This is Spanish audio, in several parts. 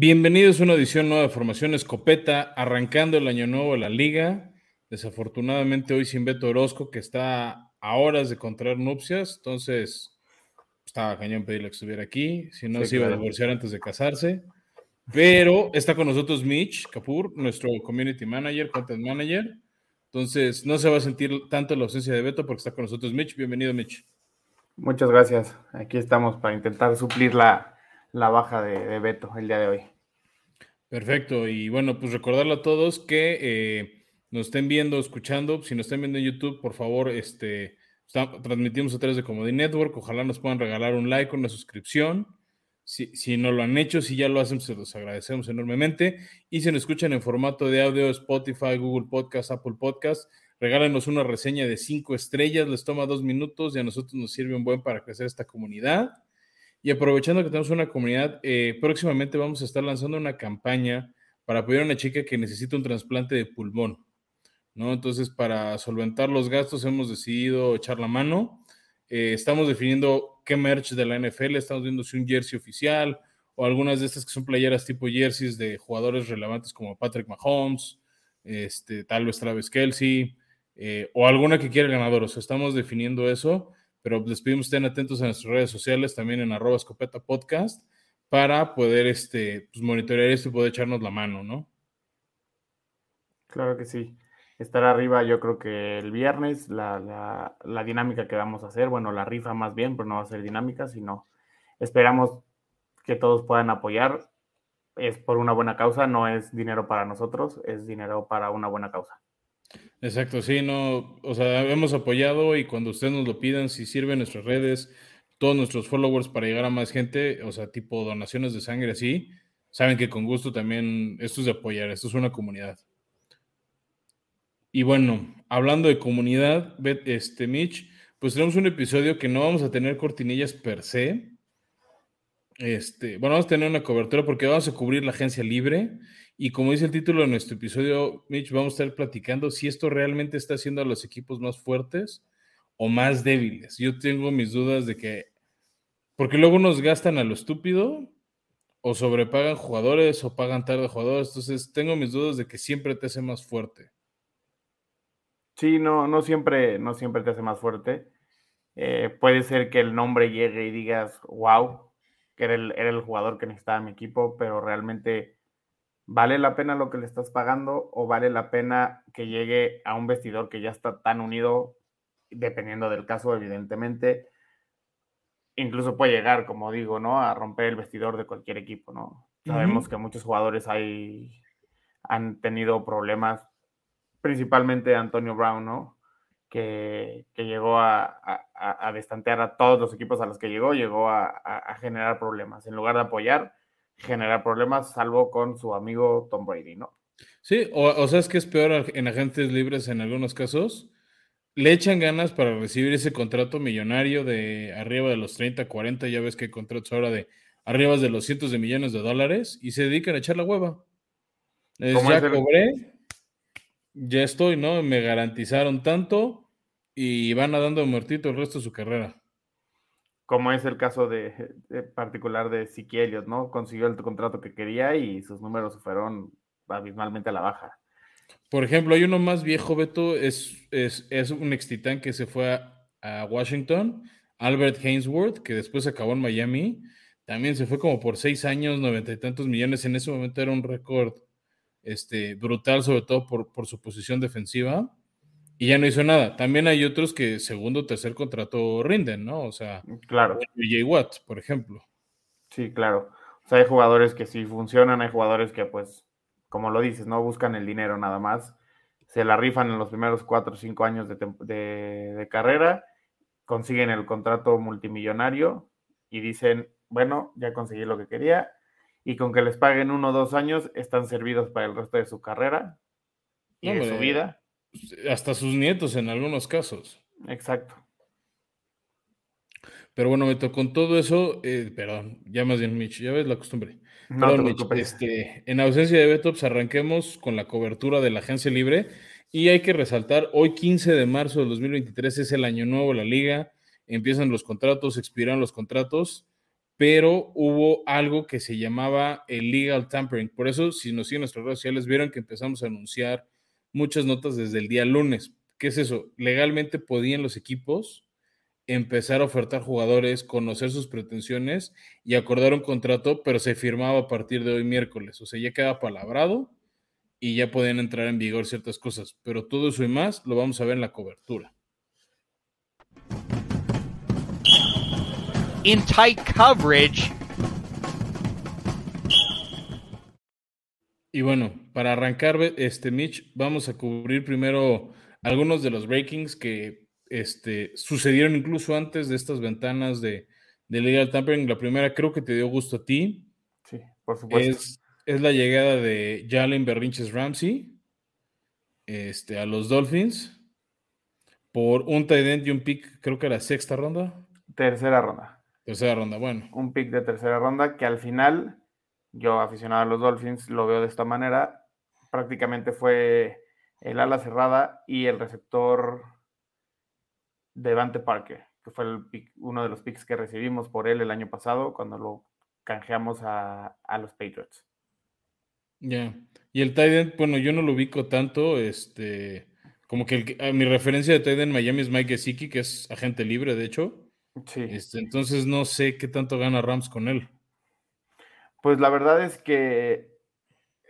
Bienvenidos a una edición nueva de Formación Escopeta, arrancando el año nuevo de la liga. Desafortunadamente hoy sin Beto Orozco, que está a horas de contraer nupcias, entonces estaba cañón pedirle que estuviera aquí, si no se iba a divorciar antes de casarse. Pero está con nosotros Mitch Kapur, nuestro community manager, content manager. Entonces no se va a sentir tanto la ausencia de Beto porque está con nosotros Mitch. Bienvenido, Mitch. Muchas gracias. Aquí estamos para intentar suplir la, la baja de, Beto el día de hoy. Perfecto. Y bueno, pues recordarle a todos que eh, nos estén viendo, escuchando. Si nos están viendo en YouTube, por favor, este, transmitimos a través de Comedy Network. Ojalá nos puedan regalar un like, una suscripción. Si, si, no lo han hecho, si ya lo hacen, se los agradecemos enormemente. Y si nos escuchan en formato de audio, Spotify, Google Podcast, Apple Podcast, regálenos una reseña de cinco estrellas, les toma dos minutos y a nosotros nos sirve un buen para crecer esta comunidad. Y aprovechando que tenemos una comunidad, eh, próximamente vamos a estar lanzando una campaña para apoyar a una chica que necesita un trasplante de pulmón. ¿no? Entonces, para solventar los gastos, hemos decidido echar la mano. Eh, estamos definiendo qué merch de la NFL, estamos viendo si un jersey oficial o algunas de estas que son playeras tipo jerseys de jugadores relevantes como Patrick Mahomes, este, tal vez Travis Kelsey, eh, o alguna que quiera el ganador. O sea, estamos definiendo eso pero les pedimos estén atentos a nuestras redes sociales, también en arroba escopeta para poder este, pues, monitorear esto y poder echarnos la mano, ¿no? Claro que sí. Estar arriba yo creo que el viernes, la, la, dinámica que vamos a hacer, bueno, la rifa más bien, pero no va a ser dinámica, sino esperamos que todos puedan apoyar. Es por una buena causa, no es dinero para nosotros, es dinero para una buena causa. Exacto, sí, no, o sea, hemos apoyado y cuando ustedes nos lo pidan, si sirven nuestras redes, todos nuestros followers para llegar a más gente, o sea, tipo donaciones de sangre así, saben que con gusto también esto es de apoyar, esto es una comunidad. Y bueno, hablando de comunidad, este Mitch, pues tenemos un episodio que no vamos a tener cortinillas per se. Este, bueno, vamos a tener una cobertura porque vamos a cubrir la agencia libre y como dice el título de nuestro episodio, Mitch, vamos a estar platicando si esto realmente está haciendo a los equipos más fuertes o más débiles. Yo tengo mis dudas de que, porque luego nos gastan a lo estúpido o sobrepagan jugadores o pagan tarde jugadores. Entonces tengo mis dudas de que siempre te hace más fuerte. Sí, no, no siempre, no siempre te hace más fuerte. Eh, puede ser que el nombre llegue y digas, wow, que era el, era el jugador que necesitaba mi equipo, pero realmente ¿Vale la pena lo que le estás pagando o vale la pena que llegue a un vestidor que ya está tan unido, dependiendo del caso, evidentemente? Incluso puede llegar, como digo, ¿no? A romper el vestidor de cualquier equipo, ¿no? Sabemos que muchos jugadores hay, han tenido problemas, principalmente Antonio Brown, ¿no? Que, llegó a, a, destantear a todos los equipos a los que llegó, llegó a generar problemas. En lugar de apoyar, generar problemas, salvo con su amigo Tom Brady, ¿no? Sí, o, o sea, es que es peor en agentes libres en algunos casos. Le echan ganas para recibir ese contrato millonario de arriba de los 30, 40, ya ves que hay contratos ahora de arriba de los cientos de millones de dólares y se dedican a echar la hueva. ya cobré, ya estoy, ¿no? Me garantizaron tanto y van a dando muertito el resto de su carrera como es el caso de, particular de Siki ¿no? Consiguió el contrato que quería y sus números fueron abismalmente a la baja. Por ejemplo, hay uno más viejo, Beto, es, es, un ex titán que se fue a, Washington, Albert Hainsworth, que después acabó en Miami, también se fue como por seis años, noventa y tantos millones, en ese momento era un récord este, brutal, sobre todo por, por su posición defensiva y ya no hizo nada. También hay otros que segundo o tercer contrato rinden, ¿no? O sea, claro. J. Watt, por ejemplo. Sí, claro. O sea, hay jugadores que sí funcionan, hay jugadores que, pues, como lo dices, no buscan el dinero nada más. Se la rifan en los primeros cuatro o cinco años de, de carrera, consiguen el contrato multimillonario y dicen, bueno, ya conseguí lo que quería. Y con que les paguen uno o dos años, están servidos para el resto de su carrera y de su vida hasta sus nietos en algunos casos. Exacto. Pero bueno, Beto, con todo eso, eh, perdón, ya más bien Mitch, ya ves la costumbre. perdón, este, en ausencia de Beto, pues arranquemos con la cobertura de la agencia libre. Y hay que resaltar, hoy 15 de marzo del 2023 es el año nuevo de la liga, empiezan los contratos, expiran los contratos. pero hubo algo que se llamaba el legal tampering. Por eso, si nos siguen en nuestras redes sociales, vieron que empezamos a anunciar muchas notas desde el día lunes. ¿Qué es eso? Legalmente podían los equipos empezar a ofertar jugadores, conocer sus pretensiones y acordar un contrato, pero se firmaba a partir de hoy miércoles. O sea, ya queda palabrado y ya podían entrar en vigor ciertas cosas. Pero todo eso y más lo vamos a ver en la cobertura. In tight coverage. Y bueno, para arrancar este Mitch, vamos a cubrir primero algunos de los breakings que este, sucedieron incluso antes de estas ventanas de, de legal tampering. La primera creo que te dio gusto a ti. Sí, por supuesto. Es, es la llegada de Jalen Berrinches Ramsey este, a los Dolphins por un tight end y un pick, creo que era sexta ronda. Tercera ronda. Tercera ronda, bueno. Un pick de tercera ronda que al final, yo aficionado a los Dolphins, lo veo de esta manera. Prácticamente fue el ala cerrada y el receptor Devante Parker, que fue uno de los picks que recibimos por él el año pasado cuando lo canjeamos a, los Patriots. Ya. Y el Titan, bueno, yo no lo ubico tanto, este, como que mi referencia de Titan en Miami es Mike Gesicki, que es agente libre, de hecho. Sí. Este, entonces no sé qué tanto gana Rams con él. Pues la verdad es que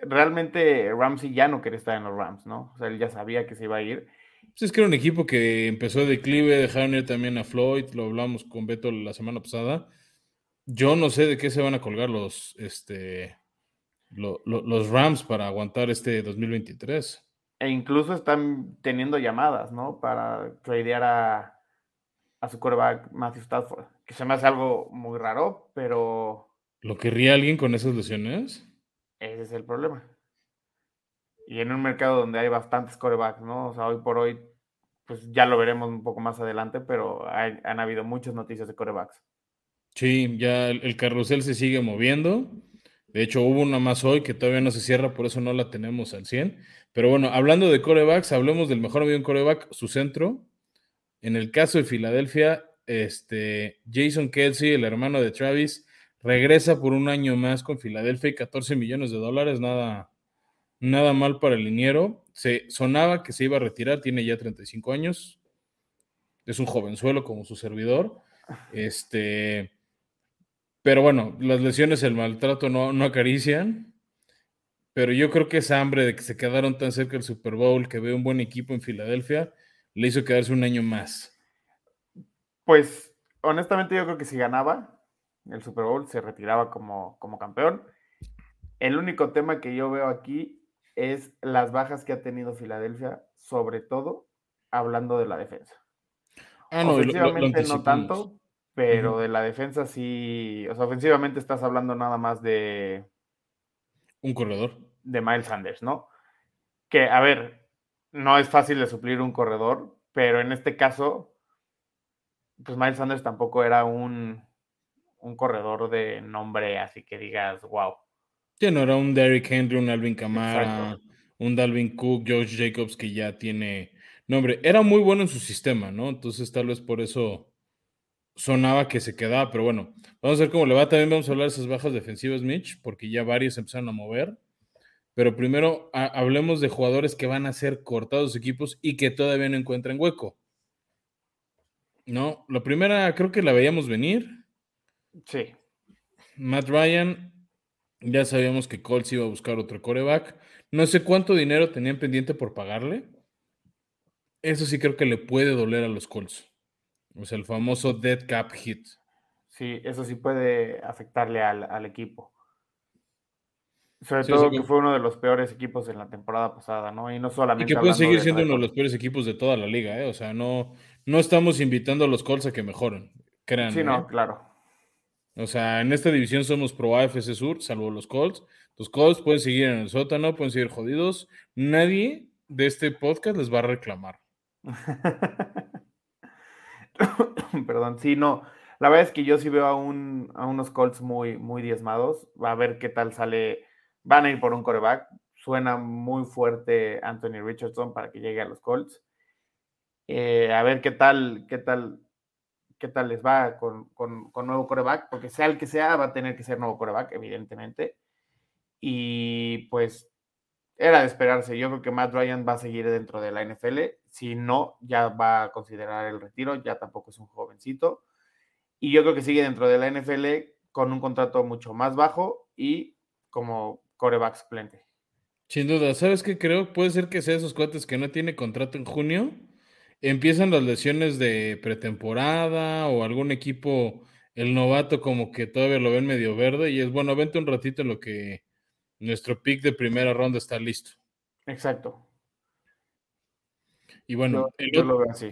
realmente Ramsey ya no quería estar en los Rams, ¿no? O sea, él ya sabía que se iba a ir. Pues es que era un equipo que empezó de declive, dejaron ir también a Floyd, lo hablamos con Beto la semana pasada. Yo no sé de qué se van a colgar los, este, los Rams para aguantar este 2023. E incluso están teniendo llamadas, ¿no? Para tradear a, a su quarterback Matthew Stafford, que se me hace algo muy raro, pero... ¿Lo querría alguien con esas lesiones? Ese es el problema. Y en un mercado donde hay bastantes corebacks, ¿no? O sea, hoy por hoy, pues ya lo veremos un poco más adelante, pero han habido muchas noticias de corebacks. Sí, ya el, carrusel se sigue moviendo. De hecho, hubo una más hoy que todavía no se cierra, por eso no la tenemos al 100. Pero bueno, hablando de corebacks, hablemos del mejor en coreback, su centro. En el caso de Filadelfia, este, Jason Kelsey, el hermano de Travis, regresa por un año más con Filadelfia y 14 millones de dólares, nada, nada mal para el liniero. Se sonaba que se iba a retirar, tiene ya 35 años. Es un jovenzuelo como su servidor. Este, pero bueno, las lesiones, el maltrato no, no acarician. Pero yo creo que esa hambre de que se quedaron tan cerca del Super Bowl, que ve un buen equipo en Filadelfia, le hizo quedarse un año más. Pues honestamente yo creo que si ganaba, el Super Bowl, se retiraba como, como campeón. El único tema que yo veo aquí es las bajas que ha tenido Filadelfia, sobre todo hablando de la defensa. Ah, no, ofensivamente no tanto, pero de la defensa sí, o sea, ofensivamente estás hablando nada más de... Un corredor. De Miles Sanders, ¿no? Que, a ver, no es fácil de suplir un corredor, pero en este caso, pues Miles Sanders tampoco era un, un corredor de nombre así que digas, wow. Sí, no era un Derrick Henry, un Alvin Kamara, un Dalvin Cook, George Jacobs que ya tiene nombre. Era muy bueno en su sistema, ¿no? Entonces tal vez por eso sonaba que se quedaba, pero bueno, vamos a ver cómo le va. También vamos a hablar de esas bajas defensivas, Mitch, porque ya varios empezaron a mover. Pero primero hablemos de jugadores que van a ser cortados equipos y que todavía no encuentran hueco. No, la primera creo que la veíamos venir. Sí. Matt Ryan, ya sabíamos que Colts iba a buscar otro coreback. No sé cuánto dinero tenían pendiente por pagarle. Eso sí creo que le puede doler a los Colts. O sea, el famoso dead cap hit. Sí, eso sí puede afectarle al, equipo. Sobre todo que fue uno de los peores equipos en la temporada pasada, ¿no? Y no solamente. Y que puede seguir siendo uno de los peores equipos de toda la liga, ¿eh? O sea, no, no estamos invitando a los Colts a que mejoren. Créanme. Sí, no, ¿eh? claro. O sea, en esta división somos pro AFC Sur, salvo los Colts. Los Colts pueden seguir en el sótano, pueden seguir jodidos. Nadie de este podcast les va a reclamar. Perdón, sí, no. La verdad es que yo sí veo a, un, a unos Colts muy, muy diezmados. Va a ver qué tal sale. Van a ir por un coreback. Suena muy fuerte Anthony Richardson para que llegue a los Colts. Eh, a ver qué tal, qué tal qué tal les va con, con, con, nuevo coreback, porque sea el que sea, va a tener que ser nuevo coreback, evidentemente. Y pues era de esperarse. Yo creo que Matt Ryan va a seguir dentro de la NFL. Si no, ya va a considerar el retiro, ya tampoco es un jovencito. Y yo creo que sigue dentro de la NFL con un contrato mucho más bajo y como coreback suplente. Sin duda, ¿sabes qué creo? Puede ser que sea esos cuates que no tiene contrato en junio. Empiezan las lesiones de pretemporada o algún equipo, el novato como que todavía lo ven medio verde y es bueno, vente un ratito en lo que nuestro pick de primera ronda está listo. Exacto. Y bueno, yo, lo veo así.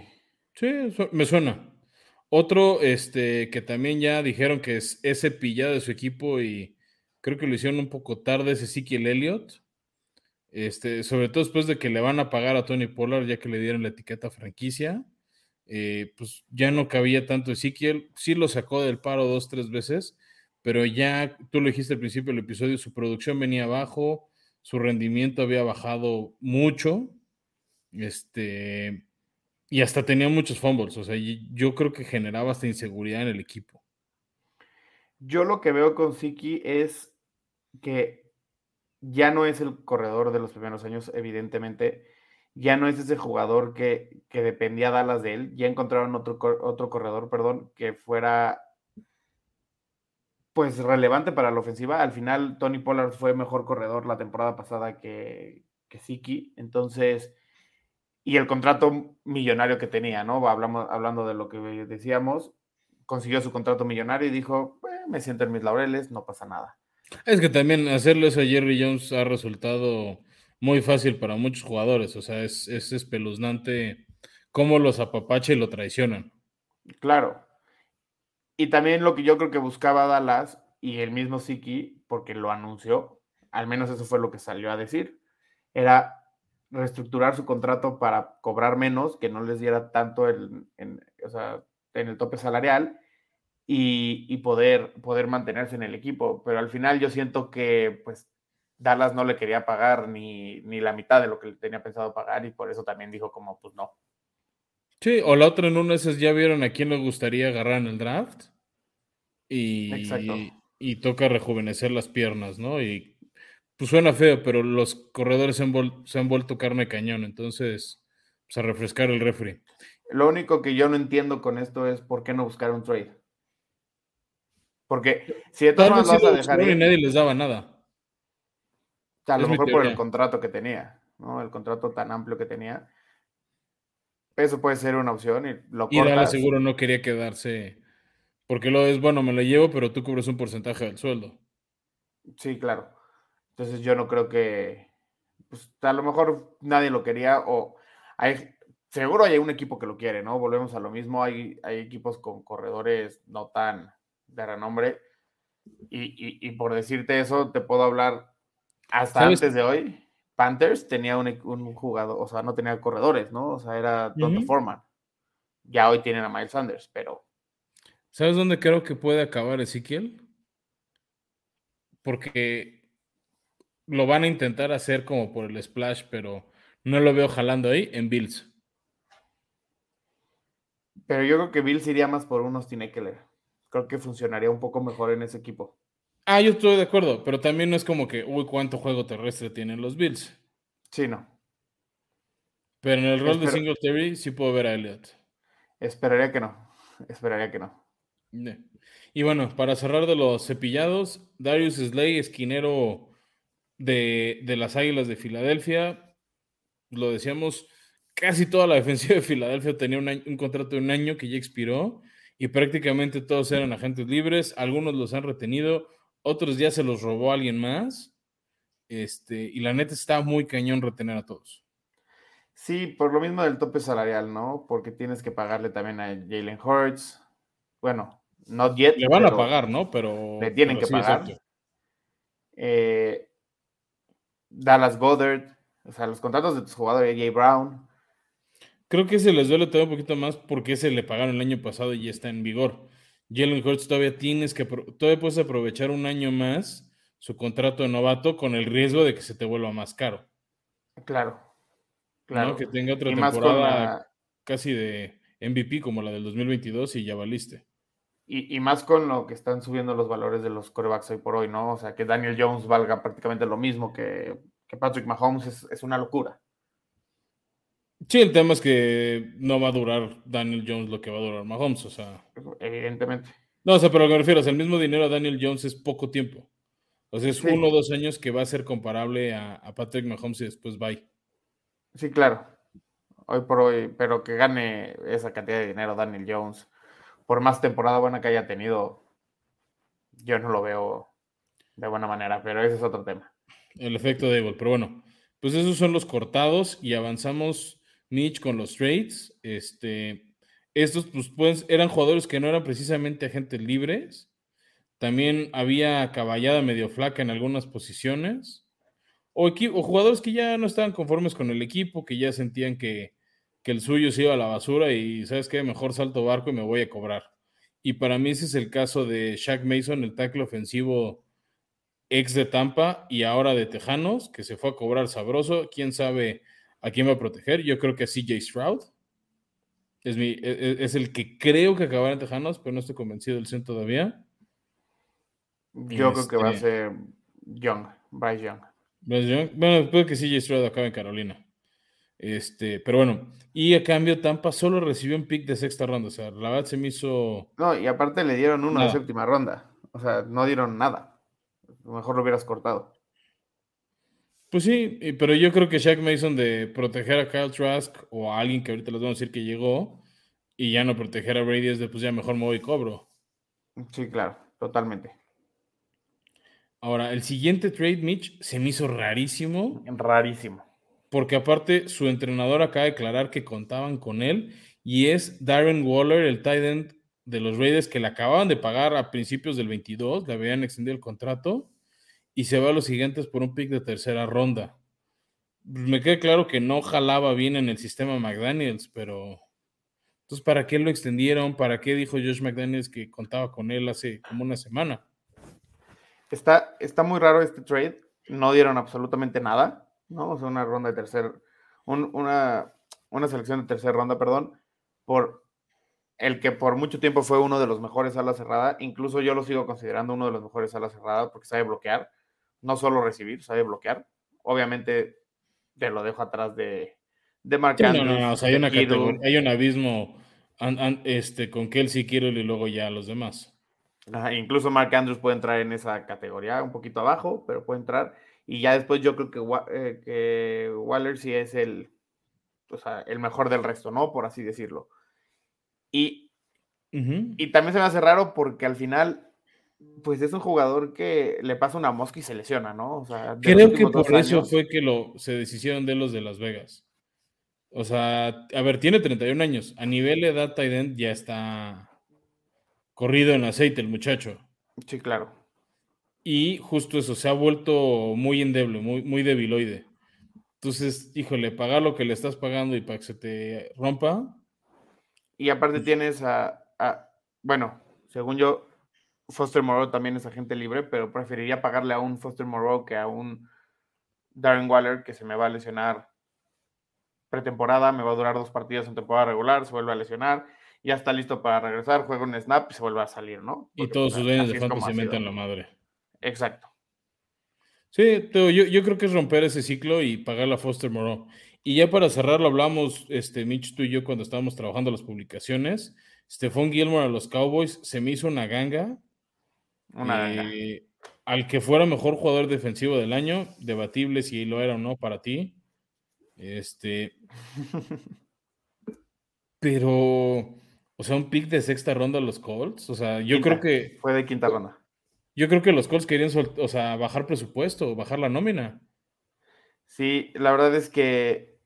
Sí, me suena. Otro este, que también ya dijeron que es ese pillado de su equipo y creo que lo hicieron un poco tarde, es Ezekiel Elliott. Este, sobre todo después de que le van a pagar a Tony Pollard ya que le dieron la etiqueta franquicia. Eh, pues ya no cabía tanto Ezekiel. Sí lo sacó del paro dos, tres veces, pero ya tú lo dijiste al principio del episodio, su producción venía abajo, su rendimiento había bajado mucho. Este, y hasta tenía muchos fumbles, o sea, yo creo que generaba hasta inseguridad en el equipo. Yo lo que veo con Siki es que ya no es el corredor de los primeros años, evidentemente. Ya no es ese jugador que, que dependía Dallas de él. Ya encontraron otro, otro corredor, perdón, que fuera pues relevante para la ofensiva. Al final, Tony Pollard fue mejor corredor la temporada pasada que, que Siki. Entonces, y el contrato millonario que tenía, ¿no? Hablamos, hablando de lo que decíamos, consiguió su contrato millonario y dijo, me siento en mis laureles, no pasa nada. Es que también hacerlo eso a Jerry Jones ha resultado muy fácil para muchos jugadores, o sea, es, es espeluznante cómo los apapache y lo traicionan. Claro. Y también lo que yo creo que buscaba Dallas y el mismo Siki, porque lo anunció, al menos eso fue lo que salió a decir, era reestructurar su contrato para cobrar menos, que no les diera tanto el, en, o sea, en el tope salarial y, y, poder, poder mantenerse en el equipo. Pero al final yo siento que pues Dallas no le quería pagar ni, ni la mitad de lo que tenía pensado pagar y por eso también dijo como pues no. Sí, o la otra en uno es ya vieron a quién le gustaría agarrar en el draft y, y toca rejuvenecer las piernas, ¿no? Y pues suena feo, pero los corredores se han, vuelto carne cañón, entonces, pues a refrescar el refri. Lo único que yo no entiendo con esto es por qué no buscar un trade. Porque si de todas maneras vas a dejar ir, nadie les daba nada. a lo mejor por el contrato que tenía, ¿no? El contrato tan amplio que tenía. Eso puede ser una opción y lo Y seguro no quería quedarse, porque lo es, bueno, me lo llevo, pero tú cubres un porcentaje del sueldo. Sí, claro. Entonces yo no creo que, pues a lo mejor nadie lo quería o hay, seguro hay un equipo que lo quiere, ¿no? Volvemos a lo mismo, hay, hay equipos con corredores no tan de renombre y, y, por decirte eso, te puedo hablar hasta antes de hoy. Panthers tenía un, un, jugador, o sea, no tenía corredores, ¿no? O sea, era Tonto Foreman. Ya hoy tienen a Miles Sanders, pero. ¿Sabes dónde creo que puede acabar Ezequiel? Porque lo van a intentar hacer como por el splash, pero no lo veo jalando ahí en Bills. Pero yo creo que Bills iría más por un Austin Eckler. Creo que funcionaría un poco mejor en ese equipo. Ah, yo estoy de acuerdo, pero también no es como que, uy, cuánto juego terrestre tienen los Bills. Sí, no. Pero en el rol de Singletary sí puedo ver a Elliott. Esperaría que no. Esperaría que no. Y bueno, para cerrar de los cepillados, Darius Slay, esquinero de, las Águilas de Filadelfia. Lo decíamos, casi toda la defensiva de Filadelfia tenía un, contrato de un año que ya expiró y prácticamente todos eran agentes libres. Algunos los han retenido, otros ya se los robó alguien más. Este, y la neta está muy cañón retener a todos. Sí, por lo mismo del tope salarial, ¿no? Porque tienes que pagarle también a Jalen Hurts. Bueno, not yet. Le van a pagar, ¿no? Pero. Le tienen que pagar. Eh, Dallas Goddard, o sea, los contratos de tus jugadores, AJ Brown. Creo que se les duele todavía un poquito más porque se le pagaron el año pasado y ya está en vigor. Jalen Hurts todavía tienes que, todavía puedes aprovechar un año más su contrato de novato con el riesgo de que se te vuelva más caro. Claro, claro. Que tenga otra temporada casi de MVP como la del 2022 y ya valiste. Y, más con lo que están subiendo los valores de los corebacks hoy por hoy, ¿no? O sea, que Daniel Jones valga prácticamente lo mismo que, Patrick Mahomes es, una locura. Sí, el tema es que no va a durar Daniel Jones lo que va a durar Mahomes, o sea. Evidentemente. No, o sea, pero lo que me refiero, el mismo dinero a Daniel Jones es poco tiempo. O sea, es uno o dos años que va a ser comparable a, a Patrick Mahomes y después bye. Sí, claro. Hoy por hoy, pero que gane esa cantidad de dinero Daniel Jones por más temporada buena que haya tenido, yo no lo veo de buena manera, pero ese es otro tema. El efecto de pero bueno, pues esos son los cortados y avanzamos, Mitch, con los trades. Este, estos pues, eran jugadores que no eran precisamente agentes libres. También había caballada medio flaca en algunas posiciones. O, o jugadores que ya no estaban conformes con el equipo, que ya sentían que, que el suyo se iba a la basura y sabes qué, mejor salto barco y me voy a cobrar. Y para mí ese es el caso de Shaq Mason, el tackle ofensivo ex de Tampa y ahora de Tejanos, que se fue a cobrar sabroso. ¿Quién sabe a quién va a proteger? Yo creo que a CJ Stroud. Es, mi, e, e, es, el que creo que acabará en Tejanos, pero no estoy convencido del 100 todavía. Yo creo que va a este ser Young, Bryce Young. Bryce Young. Bueno, puede que CJ Stroud acabe en Carolina. Este, pero bueno, y a cambio Tampa solo recibió un pick de sexta ronda, o sea, la verdad se me hizo... No, y aparte le dieron uno de séptima ronda, o sea, no dieron nada, mejor lo hubieras cortado. Pues sí, pero yo creo que Shaq Mason de proteger a Kyle Trask o a alguien que ahorita les vamos a decir que llegó y ya no proteger a Brady es de pues ya mejor me voy y cobro. Sí, claro, totalmente. Ahora, el siguiente trade, Mitch, se me hizo rarísimo. Rarísimo porque aparte su entrenador acaba de declarar que contaban con él y es Darren Waller, el tight end de los Raiders que le acababan de pagar a principios del 22, le habían extendido el contrato y se va a los gigantes por un pick de tercera ronda. Me queda claro que no jalaba bien en el sistema McDaniels, pero entonces ¿para qué lo extendieron? ¿Para qué dijo Josh McDaniels que contaba con él hace como una semana? Está, está muy raro este trade, no dieron absolutamente nada ¿no? O sea, una ronda de tercer, una, una selección de tercera ronda, perdón, por el que por mucho tiempo fue uno de los mejores alas cerrada, incluso yo lo sigo considerando uno de los mejores alas cerrada porque sabe bloquear, no solo recibir, sabe bloquear. Obviamente te lo dejo atrás de, de Mark No, no, no, hay, una hay un abismo este, con Kelsey, Kittle y luego ya los demás. incluso Mark Andrews puede entrar en esa categoría, un poquito abajo, pero puede entrar. Y ya después yo creo que, eh, que Waller sí es el, o sea, el mejor del resto, ¿no? Por así decirlo. Y, y también se me hace raro porque al final, pues es un jugador que le pasa una mosca y se lesiona, ¿no? O sea, creo que por eso fue que lo, se deshicieron de los de Las Vegas. O sea, a ver, tiene 31 años. A nivel de edad, Tyden ya está corrido en aceite el muchacho. Sí, claro. Y justo eso, se ha vuelto muy endeble, muy, muy debiloide. Entonces, híjole, pagar lo que le estás pagando y para que se te rompa. Y aparte tienes a, bueno, según yo, Foster Moreau también es agente libre, pero preferiría pagarle a un Foster Moreau que a un Darren Waller que se me va a lesionar pretemporada, me va a durar dos partidos en temporada regular, se vuelve a lesionar, ya está listo para regresar, juega un snap y se vuelve a salir, ¿no? y todos sus dueños de fantasy se meten la madre. Exacto. Sí, yo, yo, creo que es romper ese ciclo y pagar la Foster Moreau. Y ya para cerrarlo, hablamos, este, Mitch, tú y yo, cuando estábamos trabajando las publicaciones. Stephon Gilmore a los Cowboys se me hizo una ganga. Una eh, Al que fuera mejor jugador defensivo del año, debatible si lo era o no para ti. Este. pero, o sea, un pick de sexta ronda a los Colts. O sea, yo creo que. Fue de quinta ronda. Yo creo que los Colts querían o sea, bajar presupuesto, bajar la nómina. Sí, la verdad es que,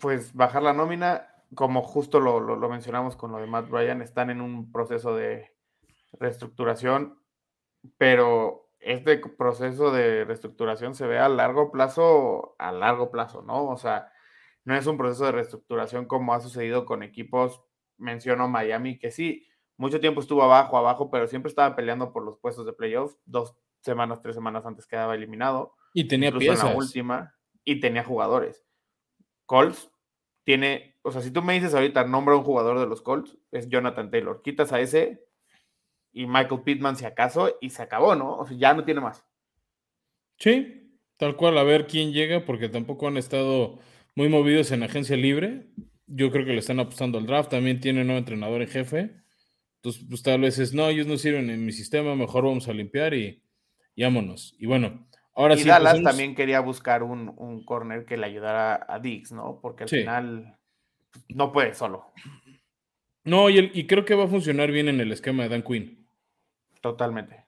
pues, bajar la nómina, como justo lo, mencionamos con lo de Matt Bryan, están en un proceso de reestructuración, pero este proceso de reestructuración se ve a largo plazo, a largo plazo, ¿no? O sea, no es un proceso de reestructuración como ha sucedido con equipos, menciono Miami, que sí, mucho tiempo estuvo abajo, abajo, pero siempre estaba peleando por los puestos de playoff. Dos semanas, tres semanas antes quedaba eliminado. Y tenía piezas. En la última, y tenía jugadores. Colts tiene o sea, si tú me dices ahorita, nombra un jugador de los Colts, es Jonathan Taylor. Quitas a ese y Michael Pittman si acaso y se acabó, ¿no? O sea, ya no tiene más. Sí, tal cual, a ver quién llega, porque tampoco han estado muy movidos en agencia libre. Yo creo que le están apostando al draft. También tiene un nuevo entrenador en jefe. Entonces, pues tal vez es, no, ellos no sirven en mi sistema, mejor vamos a limpiar y, y vámonos. Y bueno, ahora y sí. Dallas también quería buscar un, un corner que le ayudara a Diggs, ¿no? Porque al Sí. final pues, no puede solo. No, y, el- y creo que va a funcionar bien en el esquema de Dan Quinn. Totalmente.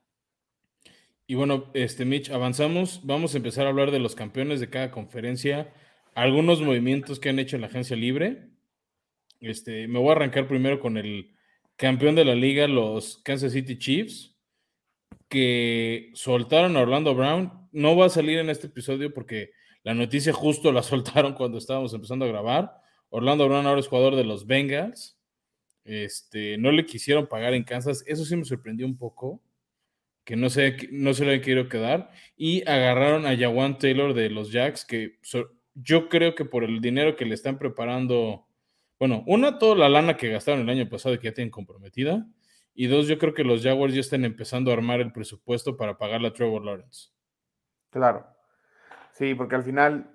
Y bueno, este Mitch, avanzamos. Vamos a empezar a hablar de los campeones de cada conferencia, algunos movimientos que han hecho en la agencia libre. Este, me voy a arrancar primero con el campeón de la liga, los Kansas City Chiefs, que soltaron a Orlando Brown. No va a salir en este episodio porque la noticia justo la soltaron cuando estábamos empezando a grabar. Orlando Brown ahora es jugador de los Bengals. Este, no le quisieron pagar en Kansas. Eso sí me sorprendió un poco que no se, no se le han querido quedar, y agarraron a Jawan Taylor de los Jacks, que so- yo creo que por el dinero que le están preparando, bueno, una, toda la lana que gastaron el año pasado y que ya tienen comprometida, y dos, yo creo que los Jaguars ya están empezando a armar el presupuesto para pagarle a Trevor Lawrence. Claro. Sí, porque al final,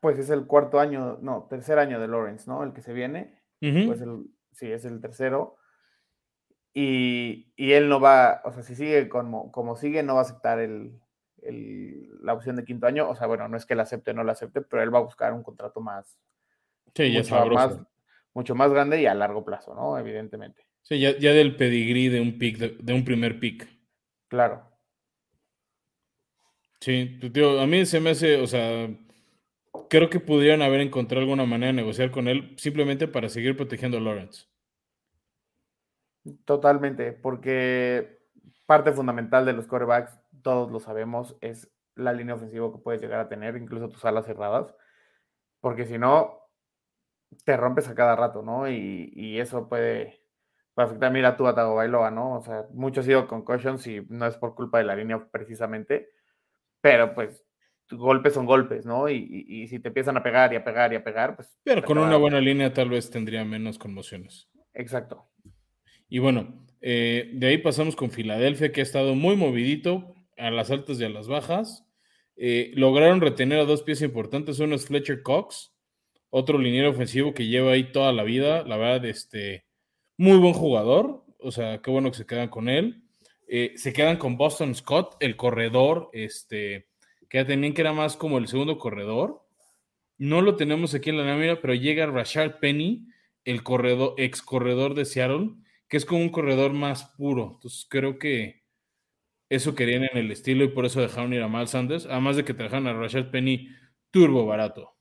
pues es el cuarto año, no, tercer año de Lawrence, ¿no? El que se viene. Pues el, sí, es el tercero. Y, y él no va, o sea, si sigue como, como sigue, no va a aceptar el, el- la opción de quinto año. O sea, bueno, no es que la acepte o no la acepte, pero él va a buscar un contrato más, sí, ya mucho más, mucho más grande y a largo plazo, ¿no? Evidentemente. Sí, ya, ya del pedigrí de un pick, de, de un primer pick. Claro. Sí, tío, a mí se me hace, o sea, creo que pudieran haber encontrado alguna manera de negociar con él simplemente para seguir protegiendo a Lawrence. Totalmente, porque parte fundamental de los quarterbacks, todos lo sabemos, es la línea ofensiva que puedes llegar a tener, incluso tus alas cerradas, porque si no, te rompes a cada rato, ¿no? Y, y eso puede, puede afectar. Mira tú a Tagovailoa, ¿no? O sea, mucho ha sido concussions y no es por culpa de la línea precisamente, pero pues golpes son golpes, ¿no? Y, y- y si te empiezan a pegar y a pegar y a pegar, pues... Pero con una buena línea tal vez tendría menos conmociones. Exacto. Y bueno, eh, de ahí pasamos con Filadelfia, que ha estado muy movidito a las altas y a las bajas. Eh, lograron retener a dos piezas importantes. Uno es Fletcher Cox, otro liniero ofensivo que lleva ahí toda la vida. La verdad, este, muy buen jugador. O sea, qué bueno que se quedan con él. Eh, se quedan con Boston Scott, el corredor, este, que tenían que era más como el segundo corredor. No lo tenemos aquí en la lámina, pero llega Rashard Penny, el corredor, ex corredor de Seattle, que es como un corredor más puro. Entonces creo que eso querían en el estilo y por eso dejaron ir a Miles Sanders, además de que trajeron a Rashad Penny turbo barato.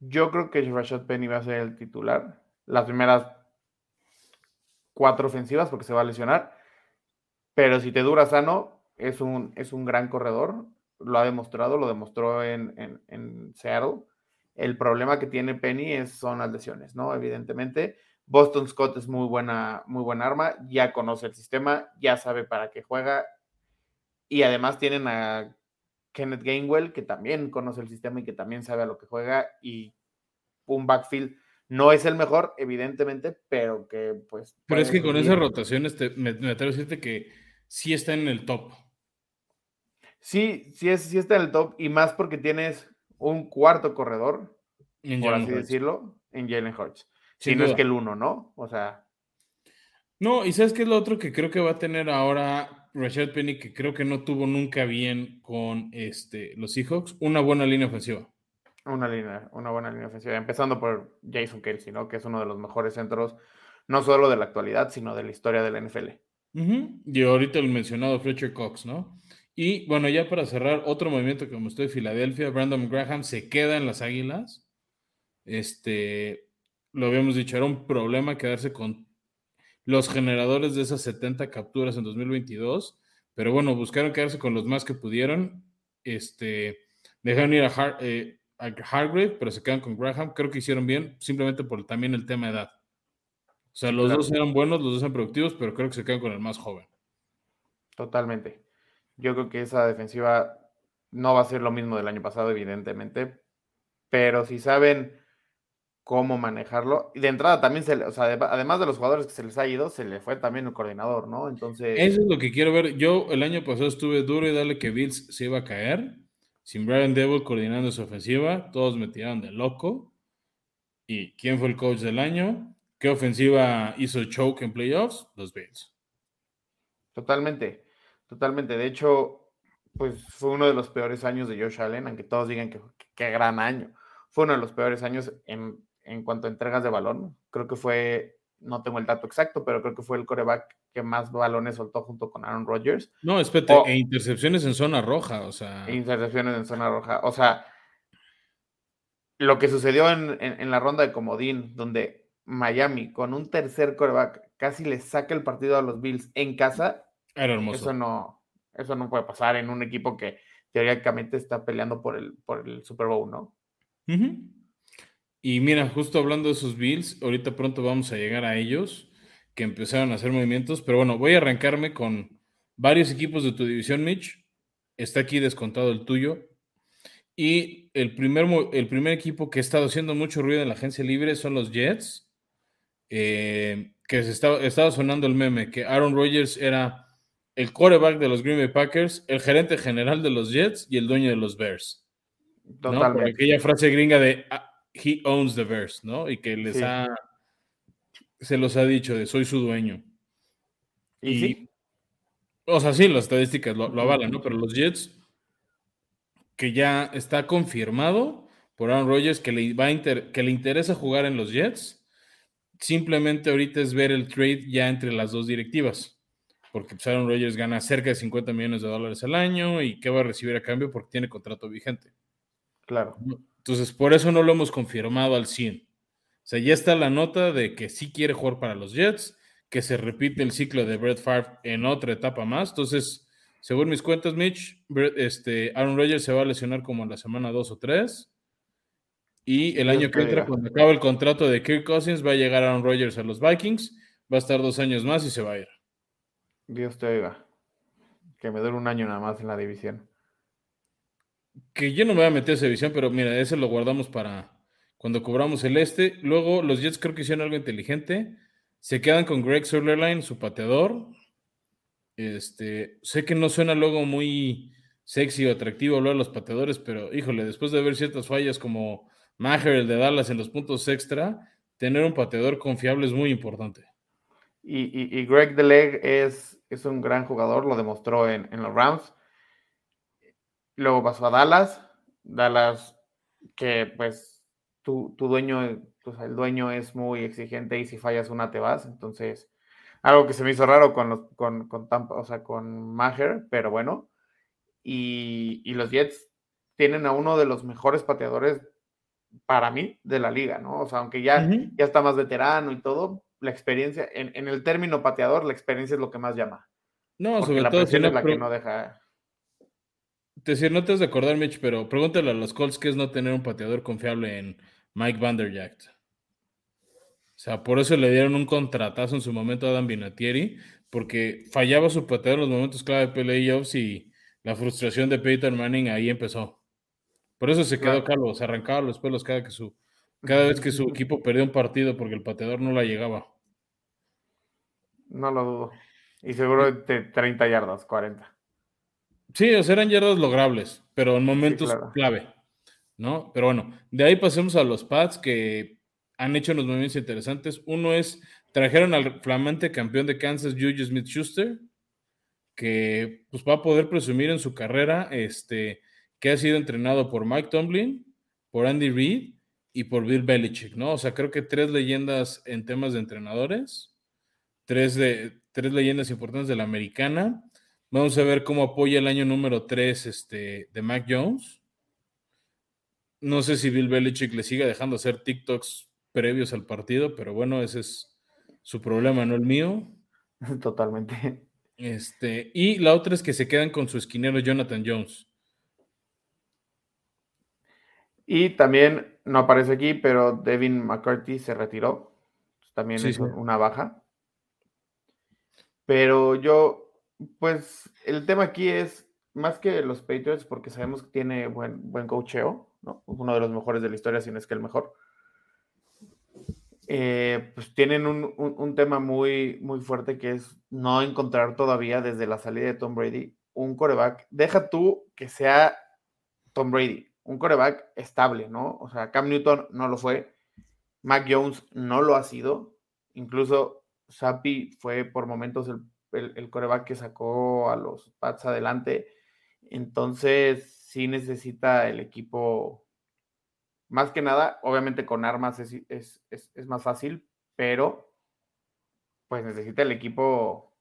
Yo creo que Rashad Penny va a ser el titular. Las primeras cuatro ofensivas porque se va a lesionar. Pero si te dura sano, es un, es un gran corredor. Lo ha demostrado, lo demostró en, en, en Seattle. El problema que tiene Penny es, son las lesiones, ¿no? Evidentemente. Boston Scott es muy buena, muy buena arma, ya conoce el sistema, ya sabe para qué juega. Y además tienen a Kenneth Gainwell, que también conoce el sistema y que también sabe a lo que juega. Y un backfield no es el mejor, evidentemente, pero que pues. Pero es que con esas rotaciones te- me, me atrevo a decirte que sí está en el top. Sí, sí, es, sí está en el top, y más porque tienes un cuarto corredor, En por Jalen así Hurts. decirlo, en Jalen Hurts. Si no es que el uno, ¿no? O sea, No, y ¿sabes qué es lo otro que creo que va a tener ahora Rashad Penny, que creo que no tuvo nunca bien con este, los Seahawks? Una buena línea ofensiva. una línea, una buena línea ofensiva. Empezando por Jason Kelsey, ¿no? Que es uno de los mejores centros, no solo de la actualidad, sino de la historia de la NFL. Y ahorita el mencionado Fletcher Cox, ¿no? Y bueno, ya para cerrar, otro movimiento que gustó de Filadelfia, Brandon Graham se queda en las Águilas. Este, lo habíamos dicho, era un problema quedarse con los generadores de esas 70 capturas en 2022, pero bueno, buscaron quedarse con los más que pudieron. Este, dejaron ir a, Har- eh, a Hargrave, pero se quedan con Graham. Creo que hicieron bien, simplemente por también el tema de edad. O sea, los Claro. dos eran buenos, los dos eran productivos, pero creo que se quedan con el más joven. Totalmente. Yo creo que esa defensiva no va a ser lo mismo del año pasado, evidentemente, pero si saben cómo manejarlo. Y de entrada también, se, o sea, además de los jugadores que se les ha ido, se le fue también el coordinador, ¿no? Entonces... Eso es lo que quiero ver. Yo el año pasado estuve duro y dale que Bills se iba a caer. Sin Brian Devil coordinando su ofensiva, todos me tiraron de loco. ¿Y quién fue el coach del año? ¿Qué ofensiva hizo choke en playoffs? Los Bills. Totalmente, totalmente. De hecho, pues fue uno de los peores años de Josh Allen, aunque todos digan que qué gran año. Fue uno de los peores años en, en cuanto a entregas de balón. Creo que fue, no tengo el dato exacto, pero creo que fue el coreback que más balones soltó junto con Aaron Rodgers. No, espérate, e intercepciones en zona roja, o sea. Intercepciones en zona roja. O sea, lo que sucedió en, en, la ronda de Comodín, donde Miami con un tercer coreback casi le saca el partido a los Bills en casa. Era hermoso. Eso no, eso no puede pasar en un equipo que teóricamente está peleando por el, por el Super Bowl, ¿no? Y mira, justo hablando de esos Bills, ahorita pronto vamos a llegar a ellos, que empezaron a hacer movimientos, pero bueno, voy a arrancarme con varios equipos de tu división, Mitch. Está aquí descontado el tuyo. Y el primer, el primer equipo que ha estado haciendo mucho ruido en la agencia libre son los Jets, eh, que se estaba, estaba sonando el meme, que Aaron Rodgers era el quarterback de los Green Bay Packers, el gerente general de los Jets y el dueño de los Bears. Totalmente. aquella frase gringa de ah, he owns the Bears, ¿no? Y que les ha se los ha dicho de soy su dueño. Y, sí? o sea, sí, las estadísticas lo, avalan, ¿no? Pero los Jets, que ya está confirmado por Aaron Rodgers que le, va que le interesa jugar en los Jets, simplemente ahorita es ver el trade ya entre las dos directivas porque pues, Aaron Rodgers gana cerca de 50 millones de dólares al año y qué va a recibir a cambio porque tiene contrato vigente. Claro. Entonces, por eso no lo hemos confirmado al 100. O sea, ya está la nota de que sí quiere jugar para los Jets, que se repite el ciclo de Brett Favre en otra etapa más. Entonces, según mis cuentas, Mitch, este, Aaron Rodgers se va a lesionar como en la semana 2 o 3. Y el año que entra, cuando acaba el contrato de Kirk Cousins, va a llegar Aaron Rodgers a los Vikings, va a estar dos años más y se va a ir. Dios te oiga. Que me dure un año nada más en la división. Que yo no me voy a meter a esa división, pero mira, ese lo guardamos para cuando cobramos el este. Luego los Jets creo que hicieron algo inteligente. Se quedan con Greg Sutherland, su pateador. Este, sé que no suena luego muy sexy o atractivo hablar de los pateadores, pero híjole, después de ver ciertas fallas como Maher, el de Dallas en los puntos extra, tener un pateador confiable es muy importante. Y, Greg Deleg es, es un gran jugador, lo demostró en, los Rams. Luego pasó a Dallas. Dallas, que pues tu, dueño, pues, el dueño es muy exigente y si fallas una te vas. Entonces, algo que se me hizo raro con, los, con, con Tampa, o sea, con Maher, pero bueno. Y, los Jets tienen a uno de los mejores pateadores para mí de la liga, ¿no? O sea, aunque ya, ya está más veterano y todo, la experiencia, en, el término pateador, la experiencia es lo que más llama. No, sobre todo si es la que no deja. Te decir, no te has de acordar, Mitch, pero pregúntale a los Colts qué es no tener un pateador confiable en Mike Vanderjagt. O sea, por eso le dieron un contratazo en su momento a Adam Vinatieri, porque fallaba su pateador en los momentos clave de playoffs y la frustración de Peyton Manning ahí empezó. Por eso se quedó calvo, se arrancaba los pelos cada que su cada vez que su equipo perdía un partido porque el pateador no la llegaba. No lo dudo. Y seguro de 30 yardas, 40. Sí, o sea, eran yardas logrables, pero en momentos clave. ¿No? Pero bueno, de ahí pasemos a los Pats que han hecho unos movimientos interesantes. Uno es, trajeron al flamante campeón de Kansas, Juju Smith Schuster, que pues va a poder presumir en su carrera este, que ha sido entrenado por Mike Tomlin, por Andy Reid y por Bill Belichick, ¿no? O sea, creo que tres leyendas en temas de entrenadores, tres, de, tres leyendas importantes de la americana. Vamos a ver cómo apoya el año número tres este, de Mac Jones. No sé si Bill Belichick le siga dejando hacer TikToks previos al partido, pero bueno, ese es su problema, no el mío. Totalmente. Este, y la otra es que se quedan con su esquinero Jonathan Jones. Y también, no aparece aquí, pero Devin McCarthy se retiró. También es una baja. Pero yo, pues, el tema aquí es más que los Patriots, porque sabemos que tiene buen, buen ¿no? Uno de los mejores de la historia, si no es que el mejor. eh, pues tienen un, un, tema muy, muy fuerte que es no encontrar todavía desde la salida de Tom Brady un coreback. Deja tú que sea Tom Brady, un coreback estable, ¿no? O sea, Cam Newton no lo fue, Mac Jones no lo ha sido, incluso Sapi fue por momentos el, el, coreback que sacó a los Pats adelante. Entonces, sí necesita el equipo, más que nada, obviamente con armas es, es, es más fácil, pero pues necesita el equipo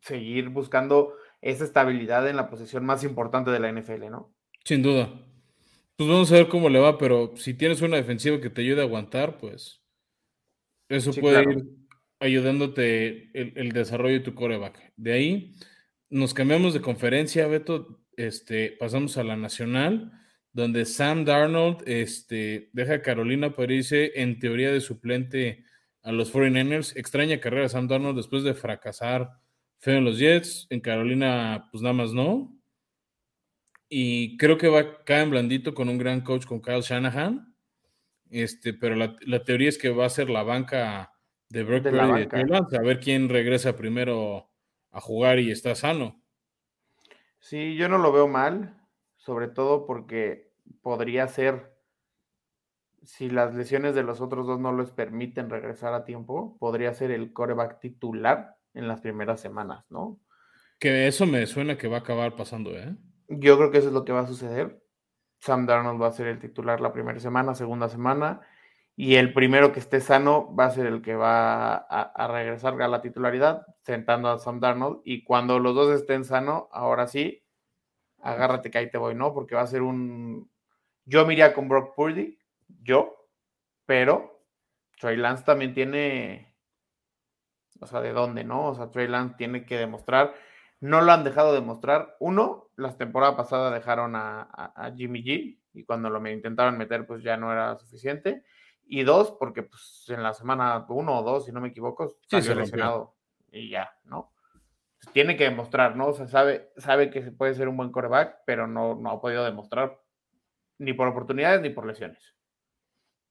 seguir buscando esa estabilidad en la posición más importante de la NFL, ¿no? Sin duda. Pues vamos a ver cómo le va, pero si tienes una defensiva que te ayude a aguantar, pues eso puede ir ayudándote el, desarrollo de tu coreback. De ahí nos cambiamos de conferencia, Beto, este, pasamos a la nacional, donde Sam Darnold este, deja a Carolina para irse en teoría de suplente a los 49ers. Extraña carrera Sam Darnold después de fracasar feo en los Jets, en Carolina pues nada más no. Y creo que va caer en blandito con un gran coach, con Kyle Shanahan. Este, pero la, teoría es que va a ser la banca de Brock de, de a ver quién regresa primero a jugar y está sano. Sí, yo no lo veo mal, sobre todo porque podría ser, si las lesiones de los otros dos no les permiten regresar a tiempo, podría ser el coreback titular en las primeras semanas, ¿no? Que eso me suena que va a acabar pasando, ¿eh? Yo creo que eso es lo que va a suceder. Sam Darnold va a ser el titular la primera semana, segunda semana, y el primero que esté sano va a ser el que va a, regresar a la titularidad, sentando a Sam Darnold, y cuando los dos estén sanos, ahora sí, agárrate que ahí te voy, ¿no? Porque va a ser un... Yo me iría con Brock Purdy, yo, pero Trey Lance también tiene, o sea, ¿de dónde, no? O sea, Trey Lance tiene que demostrar no lo han dejado de mostrar. Uno, la temporada pasada dejaron a, Jimmy G y cuando lo me intentaron meter, pues ya no era suficiente. Y dos, porque pues en la semana uno o dos, si no me equivoco, salió lesionado y ya, ¿no? Pues, tiene que demostrar, ¿no? O sea, sabe, sabe que puede ser un buen coreback, pero no, no ha podido demostrar ni por oportunidades ni por lesiones.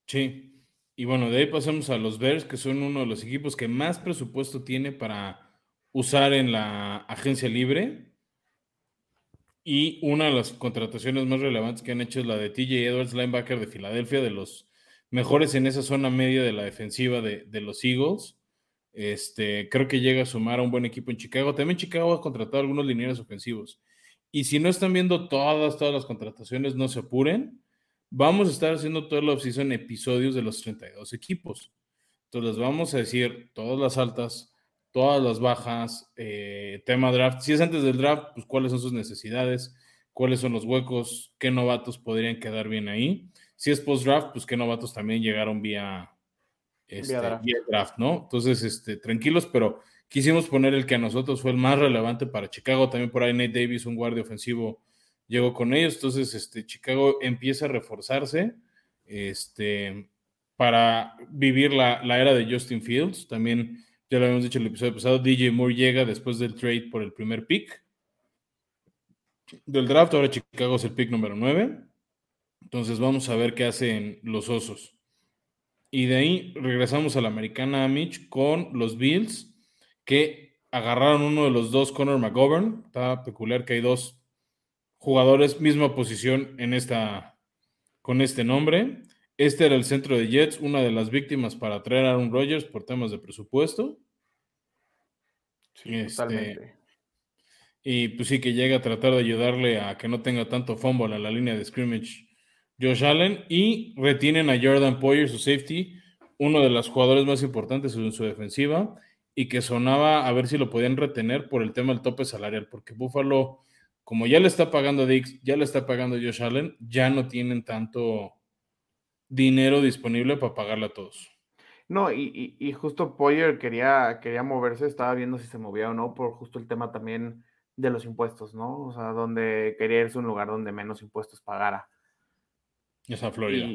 Sí. Y bueno, de ahí pasamos a los Bears, que son uno de los equipos que más presupuesto tiene para usar en la agencia libre. Y una de las contrataciones más relevantes que han hecho es la de TJ Edwards, linebacker de Filadelfia, de los mejores en esa zona media de la defensiva de, los Eagles. Este, creo que llega a sumar a un buen equipo en Chicago. También Chicago ha contratado algunos lineales ofensivos. Y si no están viendo todas, todas las contrataciones, no se apuren. Vamos a estar haciendo toda la offseason episodios de los 32 equipos. Entonces, vamos a decir todas las altas, todas las bajas, eh, tema draft. Si es antes del draft, pues cuáles son sus necesidades, cuáles son los huecos, qué novatos podrían quedar bien ahí. Si es post draft, pues qué novatos también llegaron vía, este, draft. ¿no? Entonces, este, tranquilos, pero quisimos poner el que a nosotros fue el más relevante para Chicago. También por ahí Nate Davis, un guardia ofensivo, llegó con ellos. Entonces, este, Chicago empieza a reforzarse este, para vivir la, la era de Justin Fields. También ya lo habíamos dicho en el episodio pasado, DJ Moore llega después del trade por el primer pick del draft. Ahora Chicago es el pick número 9. Entonces vamos a ver qué hacen los osos. Y de ahí regresamos a la americana Mitch con los Bills, que agarraron uno de los dos, Connor McGovern. Está peculiar que hay dos jugadores, misma posición en esta, con este nombre. Este era el centro de Jets, una de las víctimas para traer a Aaron Rodgers por temas de presupuesto. Sí, este, totalmente. Y pues sí que llega a tratar de ayudarle a que no tenga tanto fumble a la línea de scrimmage Josh Allen y retienen a Jordan Poyer, su safety, uno de los jugadores más importantes en su defensiva y que sonaba a ver si lo podían retener por el tema del tope salarial, porque Buffalo, como ya le está pagando Dix, ya le está pagando Josh Allen, ya no tienen tanto dinero disponible para pagarle a todos. No, y, justo Poyer quería, quería moverse, estaba viendo si se movía o no, por justo el tema también de los impuestos, ¿no? O sea, donde quería irse a un lugar donde menos impuestos pagara. Esa Florida.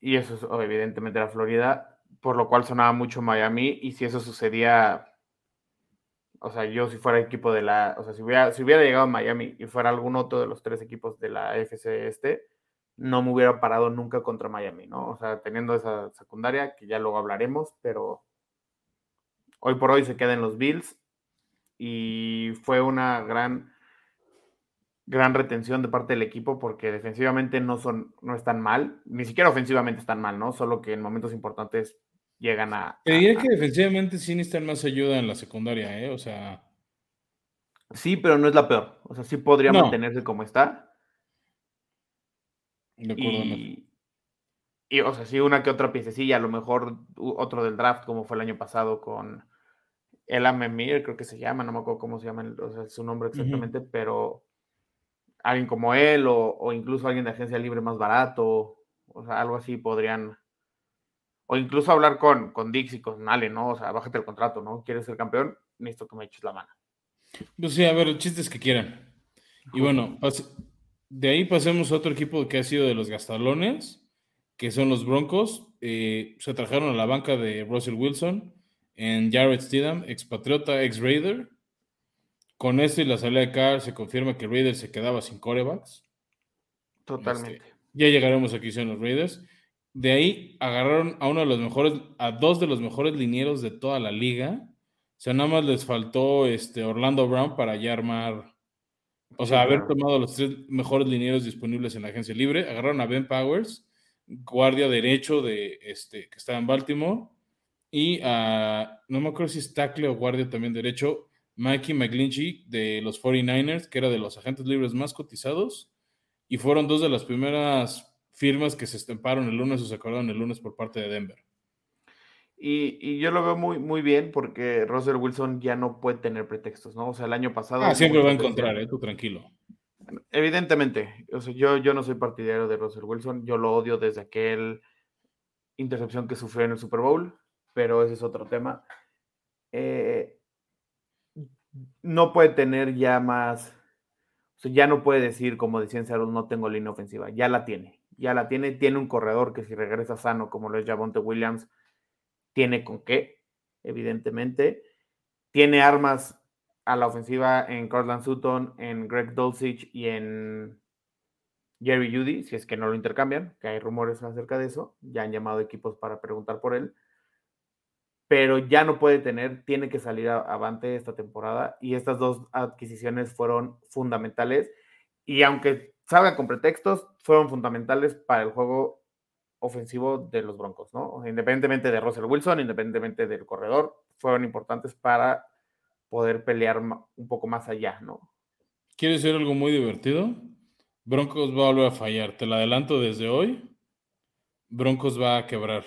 Y, eso es, evidentemente era Florida, por lo cual sonaba mucho Miami, y si eso sucedía, o sea, yo si fuera equipo de la, o sea, si hubiera, si hubiera llegado a Miami y fuera algún otro de los tres equipos de la FC este, no me hubiera parado nunca contra Miami, ¿no? O sea, teniendo esa secundaria, que ya luego hablaremos, pero hoy por hoy se queda en los Bills y fue una gran gran retención de parte del equipo porque defensivamente no son no están mal, ni siquiera ofensivamente están mal, ¿no? Solo que en momentos importantes llegan a. Te diría que defensivamente sí necesitan más ayuda en la secundaria, ¿eh? O sea. Sí, pero no es la peor. O sea, sí podría mantenerse como está. De acuerdo. Y, y, o sea, sí, una que otra piececilla, a lo mejor otro del draft, como fue el año pasado con el Amemir, creo que se llama, no me acuerdo cómo se llama, o sea, su nombre exactamente, pero alguien como él o, o, incluso alguien de agencia libre más barato, o sea, algo así podrían o incluso hablar con, con Dix y con Ale, ¿no? O sea, bájate el contrato, ¿no? ¿Quieres ser campeón? Necesito que me eches la mano. Pues sí, a ver, el chiste es que quieran. Y bueno, de ahí pasemos a otro equipo que ha sido de los Gastalones, que son los Broncos. Eh, se trajeron a la banca de Russell Wilson en Jared Stidham, expatriota, ex Raider. Con esto y la salida de Carr se confirma que Raiders se quedaba sin corebacks. Totalmente. Este, ya llegaremos aquí son los Raiders. De ahí agarraron a uno de los mejores, a dos de los mejores linieros de toda la liga. O sea, nada más les faltó este Orlando Brown para ya armar, o sea, haber tomado los tres mejores linieros disponibles en la agencia libre. Agarraron a Ben Powers, guardia derecho de este que estaba en Baltimore, y a, no me acuerdo si es tackle o guardia también derecho, Mikey McGlinchey de los 49ers, que era de los agentes libres más cotizados, y fueron dos de las primeras firmas que se estamparon el lunes o se acordaron el lunes por parte de Denver. Y, yo lo veo muy, muy bien porque Russell Wilson ya no puede tener pretextos, ¿no? O sea, el año pasado. Ah, siempre va a encontrar, ¿eh? Tú tranquilo. Evidentemente, o sea, yo, yo no soy partidario de Russell Wilson, yo lo odio desde aquel intercepción que sufrió en el Super Bowl, pero ese es otro tema. Eh, no puede tener ya más, o sea, ya no puede decir, como decían Seattle, no tengo línea ofensiva, ya la tiene ya la tiene, tiene un corredor que si regresa sano, como lo es Javonte Williams, tiene con qué, evidentemente. Tiene armas a la ofensiva en Cortland Sutton, en Greg Dulcich y en Jerry Judy, si es que no lo intercambian, que hay rumores acerca de eso, ya han llamado equipos para preguntar por él, pero ya no puede tener, tiene que salir avante esta temporada y estas dos adquisiciones fueron fundamentales y aunque salga con pretextos, fueron fundamentales para el juego ofensivo de los Broncos, ¿no? Independientemente de Russell Wilson, independientemente del corredor, fueron importantes para poder pelear un poco más allá, ¿no? ¿Quieres ver algo muy divertido? Broncos va a volver a fallar. Te lo adelanto desde hoy. Broncos va a quebrar.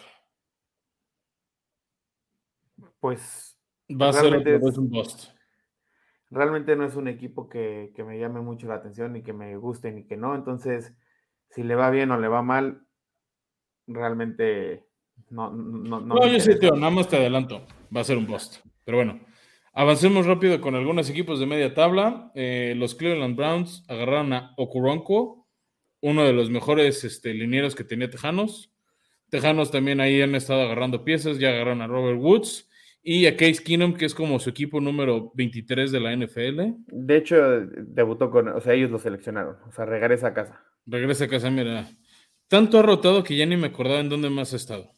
Pues. Va a ser un bust realmente no es un equipo que, me llame mucho la atención, ni que me guste, ni que no. Entonces, si le va bien o le va mal, realmente no. No, no, no yo sí, tío, nada más te adelanto. Va a ser un post. Pero bueno, avancemos rápido con algunos equipos de media tabla. Eh, los Cleveland Browns agarraron a Okuronko, uno de los mejores este, linieros que tenía Tejanos. Tejanos también ahí han estado agarrando piezas, ya agarraron a Robert Woods. Y a Case Keenum, que es como su equipo número 23 de la NFL. De hecho, debutó con, o sea, ellos lo seleccionaron. O sea, regresa a casa. Regresa a casa, mira. Tanto ha rotado que ya ni me acordaba en dónde más ha estado.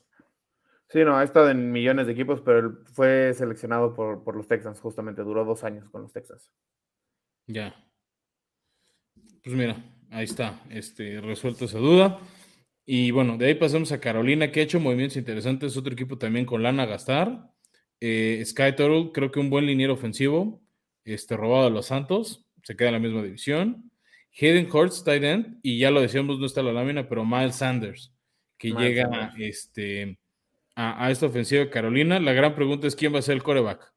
Sí, no, ha estado en millones de equipos, pero fue seleccionado por, los Texans, justamente. Duró dos años con los Texans. Ya. Pues mira, ahí está, este, resuelta esa duda. Y bueno, de ahí pasamos a Carolina, que ha hecho movimientos interesantes. Otro equipo también con lana a gastar. Eh, Sky Turtle, creo que un buen liniero ofensivo, este, robado de los Santos, se queda en la misma división. Hayden Hurts, tight end, y ya lo decíamos, no está la lámina, pero Miles Sanders, que llega Este, a, esta ofensiva de Carolina. La gran pregunta es quién va a ser el coreback.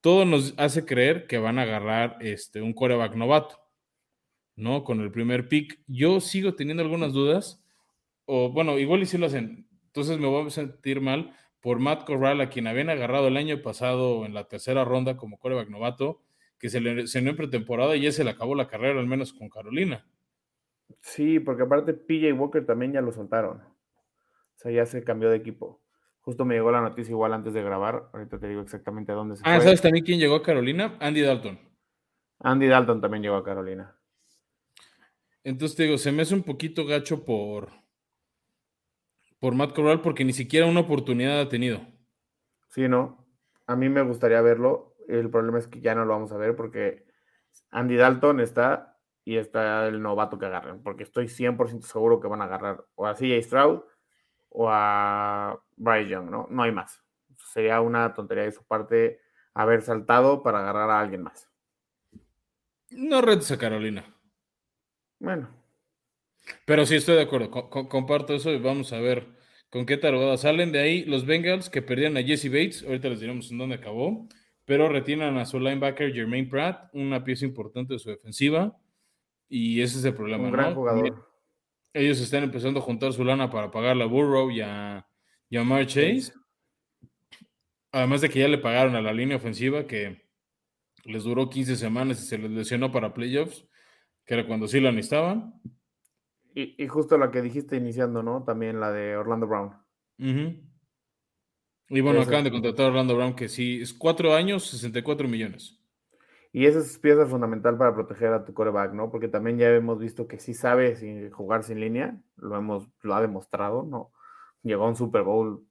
Todo nos hace creer que van a agarrar este, un coreback novato, ¿no? Con el primer pick. Yo sigo teniendo algunas dudas, o bueno, igual y si lo hacen, entonces me voy a sentir mal, por Matt Corral, a quien habían agarrado el año pasado en la tercera ronda como coreback novato, que se le se en pretemporada y ya se le acabó la carrera, al menos con Carolina. Sí, porque aparte PJ Walker también ya lo soltaron. O sea, ya se cambió de equipo. Justo me llegó la noticia igual antes de grabar. Ahorita te digo exactamente a dónde se ah, ¿sabes también quién llegó a Carolina? Andy Dalton. Andy Dalton también llegó a Carolina. Entonces te digo, se me hace un poquito gacho por, por Matt Corral porque ni siquiera una oportunidad ha tenido. Sí, no. A mí me gustaría verlo. El problema es que ya no lo vamos a ver porque Andy Dalton está y está el novato que agarran. Porque estoy 100% seguro que van a agarrar o a CJ Stroud o a Bryce Young, ¿no? No hay más. Sería una tontería de su parte haber saltado para agarrar a alguien más. No retes a Carolina. Bueno. Pero sí estoy de acuerdo, comparto eso y vamos a ver con qué tarugada salen. De ahí los Bengals que perdieron a Jesse Bates, ahorita les diremos en dónde acabó, pero retiran a su linebacker Jermaine Pratt, una pieza importante de su defensiva, y ese es el problema. Un gran jugador. Ellos están empezando a juntar su lana para pagar a Burrow y a, y a Chase. Además de que ya le pagaron a la línea ofensiva que les duró 15 semanas y se les lesionó para playoffs, que era cuando sí lo necesitaban. Y, justo la que dijiste iniciando, ¿no? También la de Orlando Brown. Y bueno, acaban de contratar a Orlando Brown, que sí, es cuatro años, 64 millones. Y esa es pieza fundamental para proteger a tu coreback, ¿no? Porque también ya hemos visto que sí sabe jugar sin línea, lo hemos, lo ha demostrado, ¿no? Llegó a un Super Bowl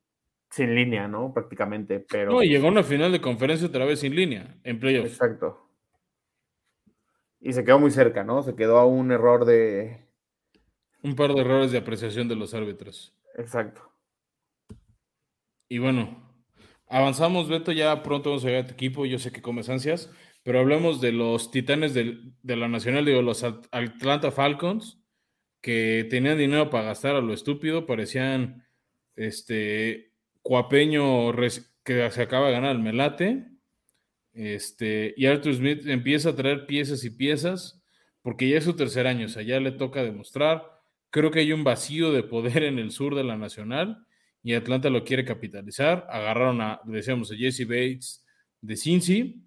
sin línea, ¿no? Prácticamente, pero... No, llegó a una final de conferencia otra vez sin línea, en playoffs. Exacto. Y se quedó muy cerca, ¿no? Se quedó a un error de, un par de errores de apreciación de los árbitros. Exacto. Y bueno, avanzamos, Beto, ya pronto vamos a llegar a tu equipo, yo sé que comes ansias, pero hablemos de los titanes de, la Nacional, digo, los Atlanta Falcons, que tenían dinero para gastar a lo estúpido, parecían este cuapeño que se acaba de ganar el melate. Este, y Arthur Smith empieza a traer piezas y piezas, porque ya es su tercer año, o sea, ya le toca demostrar Creo que hay un vacío de poder en el sur de la Nacional y Atlanta lo quiere capitalizar. Agarraron a, decíamos, a Jesse Bates de Cincy.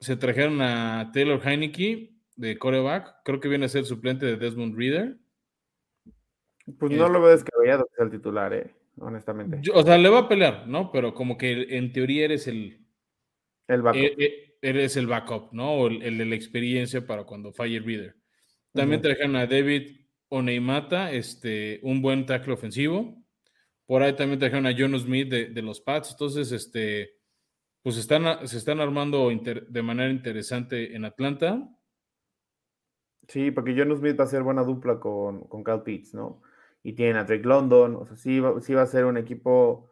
Se trajeron a Taylor Heineke de coreback. Creo que viene a ser suplente de Desmond Reader. Pues no lo veo descabellado que sea el titular, eh, honestamente. o sea, le va a pelear, ¿no? Pero como que en teoría eres el. El backup. E, e, eres el backup, ¿no? O el, de la experiencia para cuando falle Reader. También trajeron a David Oneimata, este, un buen tackle ofensivo. Por ahí también trajeron a John Smith de, los Pats. Entonces, este, pues están, se están armando de manera interesante en Atlanta. Sí, porque John Smith va a ser buena dupla con, con Cal Pitts, ¿no? Y tienen a Drake London, o sea, sí va, sí va a ser un equipo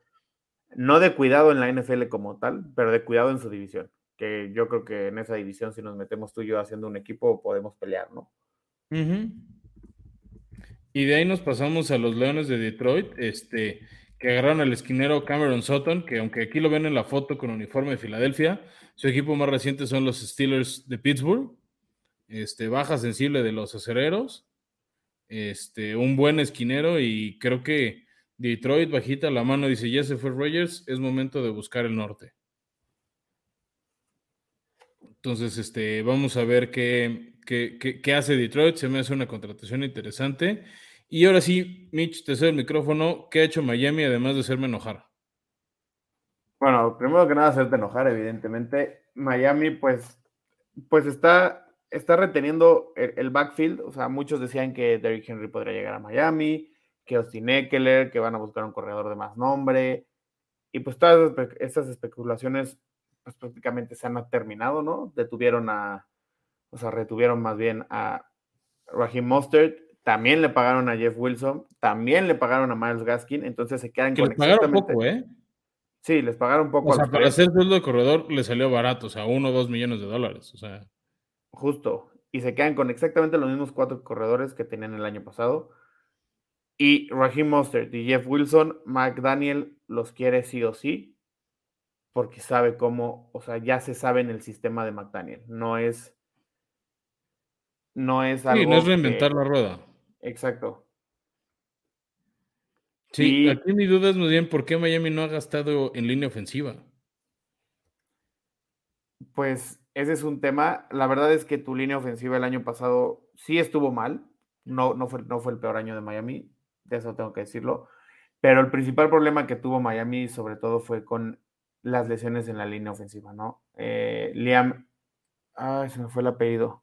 no de cuidado en la NFL como tal, pero de cuidado en su división. Que yo creo que en esa división, si nos metemos tú y yo haciendo un equipo, podemos pelear, ¿no? Y de ahí nos pasamos a los Leones de Detroit, este, que agarraron al esquinero Cameron Sutton, que aunque aquí lo ven en la foto con uniforme de Filadelfia, su equipo más reciente son los Steelers de Pittsburgh. Este, baja sensible de los acereros. Este, un buen esquinero y creo que Detroit bajita la mano, dice, ya se fue Rogers, es momento de buscar el norte. Entonces, este, vamos a ver qué, qué, qué hace Detroit. Se me hace una contratación interesante. Y ahora sí, Mitch, te cedo el micrófono. ¿Qué ha hecho Miami además de hacerme enojar? Bueno, primero que nada, hacerte enojar, evidentemente. Miami, pues, pues está, está reteniendo el, backfield. O sea, muchos decían que Derrick Henry podría llegar a Miami, que Austin Eckler, que van a buscar un corredor de más nombre. Y pues todas estas especulaciones, pues prácticamente se han terminado, ¿no? Detuvieron a, o sea, retuvieron más bien a Raheem Mostert, también le pagaron a Jeff Wilson, también le pagaron a Miles Gaskin, entonces se quedan con les pagaron poco, ¿eh? Sí, les pagaron poco. O sea, para hacer sueldo de corredor le salió barato, o sea, uno o dos millones de dólares, o sea. Justo. Y se quedan con exactamente los mismos cuatro corredores que tenían el año pasado. Y Raheem Mostert y Jeff Wilson, McDaniel los quiere sí o sí, porque sabe cómo, o sea, ya se sabe en el sistema de McDaniel. No es, no es algo. Sí, no es reinventar la rueda. Exacto. Sí, aquí mi duda es muy bien por qué Miami no ha gastado en línea ofensiva. Pues ese es un tema. La verdad es que tu línea ofensiva el año pasado sí estuvo mal. No, no, fue, no fue el peor año de Miami, de eso tengo que decirlo. Pero el principal problema que tuvo Miami, sobre todo, fue con las lesiones en la línea ofensiva, ¿no? Eh, Liam, ay, se me fue el apellido.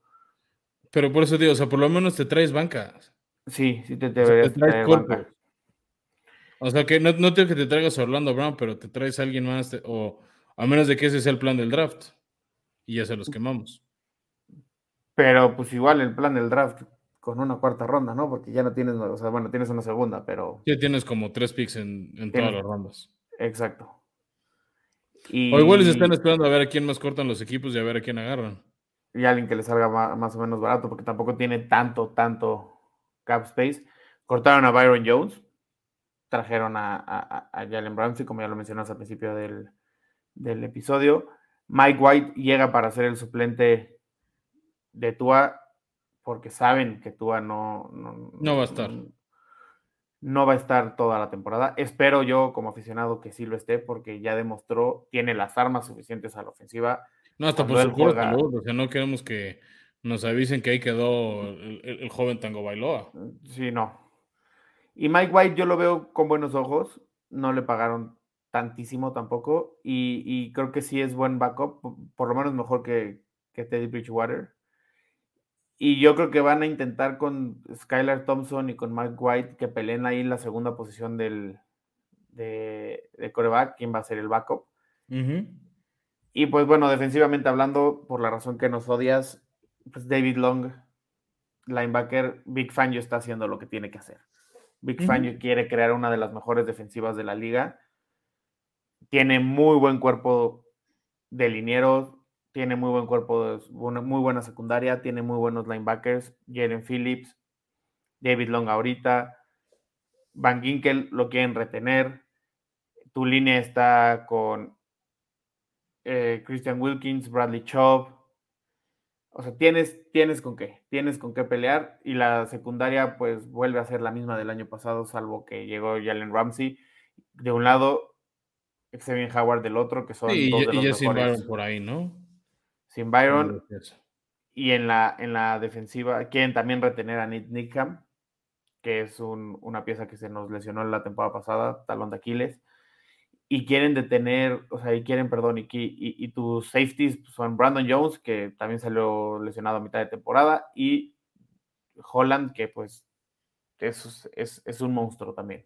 pero por eso digo, o sea, por lo menos te traes banca. Sí, sí te, deberías te traes traer. O sea, que no, no tengo que te traigas a Orlando Brown, pero te traes a alguien más, te- o a menos de que ese sea el plan del draft. Y ya se los quemamos. Pero pues igual el plan del draft con una cuarta ronda, ¿no? Porque ya no tienes, o sea, bueno, tienes una segunda, pero Ya tienes como tres picks en, en todas las rondas. exacto. Y, O igual se están esperando a ver a quién más cortan los equipos y a ver a quién agarran. y alguien que le salga ma- más, o menos barato, porque tampoco tiene tanto, tanto cap space. Cortaron a Byron Jones, trajeron a, a, a- Jalen Ramsey, como ya lo mencionamos al principio del, del episodio. Mike White llega para ser el suplente de Tua, porque saben que Tua no, no, No va a estar. No va a estar toda la temporada. Espero yo, como aficionado, que sí lo esté, porque ya demostró, tiene las armas suficientes a la ofensiva. No, hasta por Cuando él su pura juega-. O sea, no queremos que nos avisen que ahí quedó el, el- el joven Tango Bailoa. Sí, no. Y Mike White yo lo veo con buenos ojos. No le pagaron tantísimo tampoco. Y, y creo que sí es buen backup, po- por lo menos mejor que, que Teddy Bridgewater. Y yo creo que van a intentar con Skylar Thompson y con Mike White que peleen ahí la segunda posición del, de, de coreback, quién va a ser el backup. Y pues bueno, defensivamente hablando, por la razón que nos odias, pues David Long, linebacker, Big Fangio está haciendo lo que tiene que hacer. Big Ujú. Fangio quiere crear una de las mejores defensivas de la liga. Tiene muy buen cuerpo de linieros, tiene muy buen cuerpo, de, una muy buena secundaria, tiene muy buenos linebackers, Jalen Phillips, David Long ahorita, Van Ginkel lo quieren retener. Tu línea está con eh, Christian Wilkins, Bradley Chubb. O sea, tienes, tienes con qué, tienes con qué pelear. Y la secundaria, pues vuelve a ser la misma del año pasado, salvo que llegó Jalen Ramsey de un lado, Xavier Howard del otro, que son Sí, dos y, de y ya sin. Byron por ahí, ¿no? Sin Byron. Y en la, en la defensiva quieren también retener a Nick Nickham, que es un- una pieza que se nos lesionó la temporada pasada, talón de Aquiles. Y quieren detener, o sea, y quieren, perdón, y, y, tus safeties son Brandon Jones, que también salió lesionado a mitad de temporada, y Holland, que pues es, es, es un monstruo también.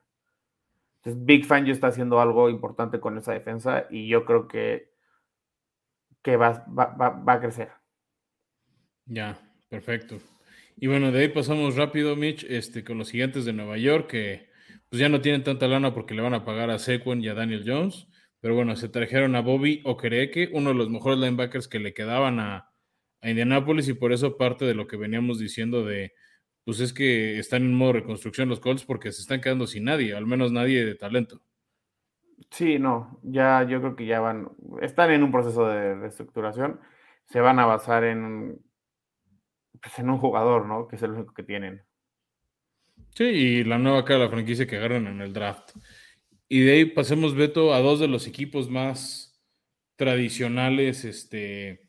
Entonces, Big Fan está haciendo algo importante con esa defensa y yo creo que, que va, va, va, va a crecer. Ya, perfecto. Y bueno, de ahí pasamos rápido, Mitch, este, con los gigantes de Nueva York, que pues ya no tienen tanta lana porque le van a pagar a Sequon y a Daniel Jones. Pero bueno, se trajeron a Bobby Okereke, uno de los mejores linebackers que le quedaban a, a Indianapolis, y por eso parte de lo que veníamos diciendo de, pues es que están en modo reconstrucción los Colts porque se están quedando sin nadie, al menos nadie de talento. Sí, no, ya yo creo que ya van, están en un proceso de reestructuración, se van a basar en, pues, en un jugador, ¿no? Que es el único que tienen. Sí, y la nueva cara de la franquicia que agarran en el draft. Y de ahí pasemos, Beto, a dos de los equipos más tradicionales este,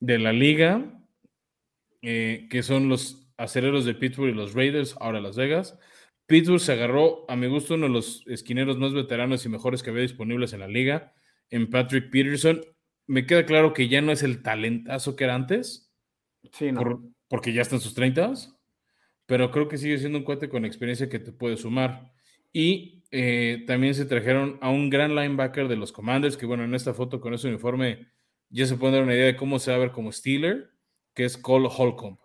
de la liga, eh, que son los acereros de Pittsburgh y los Raiders, ahora Las Vegas. Pittsburgh se agarró, a mi gusto, uno de los esquineros más veteranos y mejores que había disponibles en la liga, en Patrick Peterson. Me queda claro que ya no es el talentazo que era antes, Sí, no. por- porque ya está en sus 30, pero creo que sigue siendo un cuate con experiencia que te puede sumar. Y eh, también se trajeron a un gran linebacker de los Commanders, que bueno, en esta foto con ese uniforme ya se puede dar una idea de cómo se va a ver como Steeler, que es Cole Holcomb.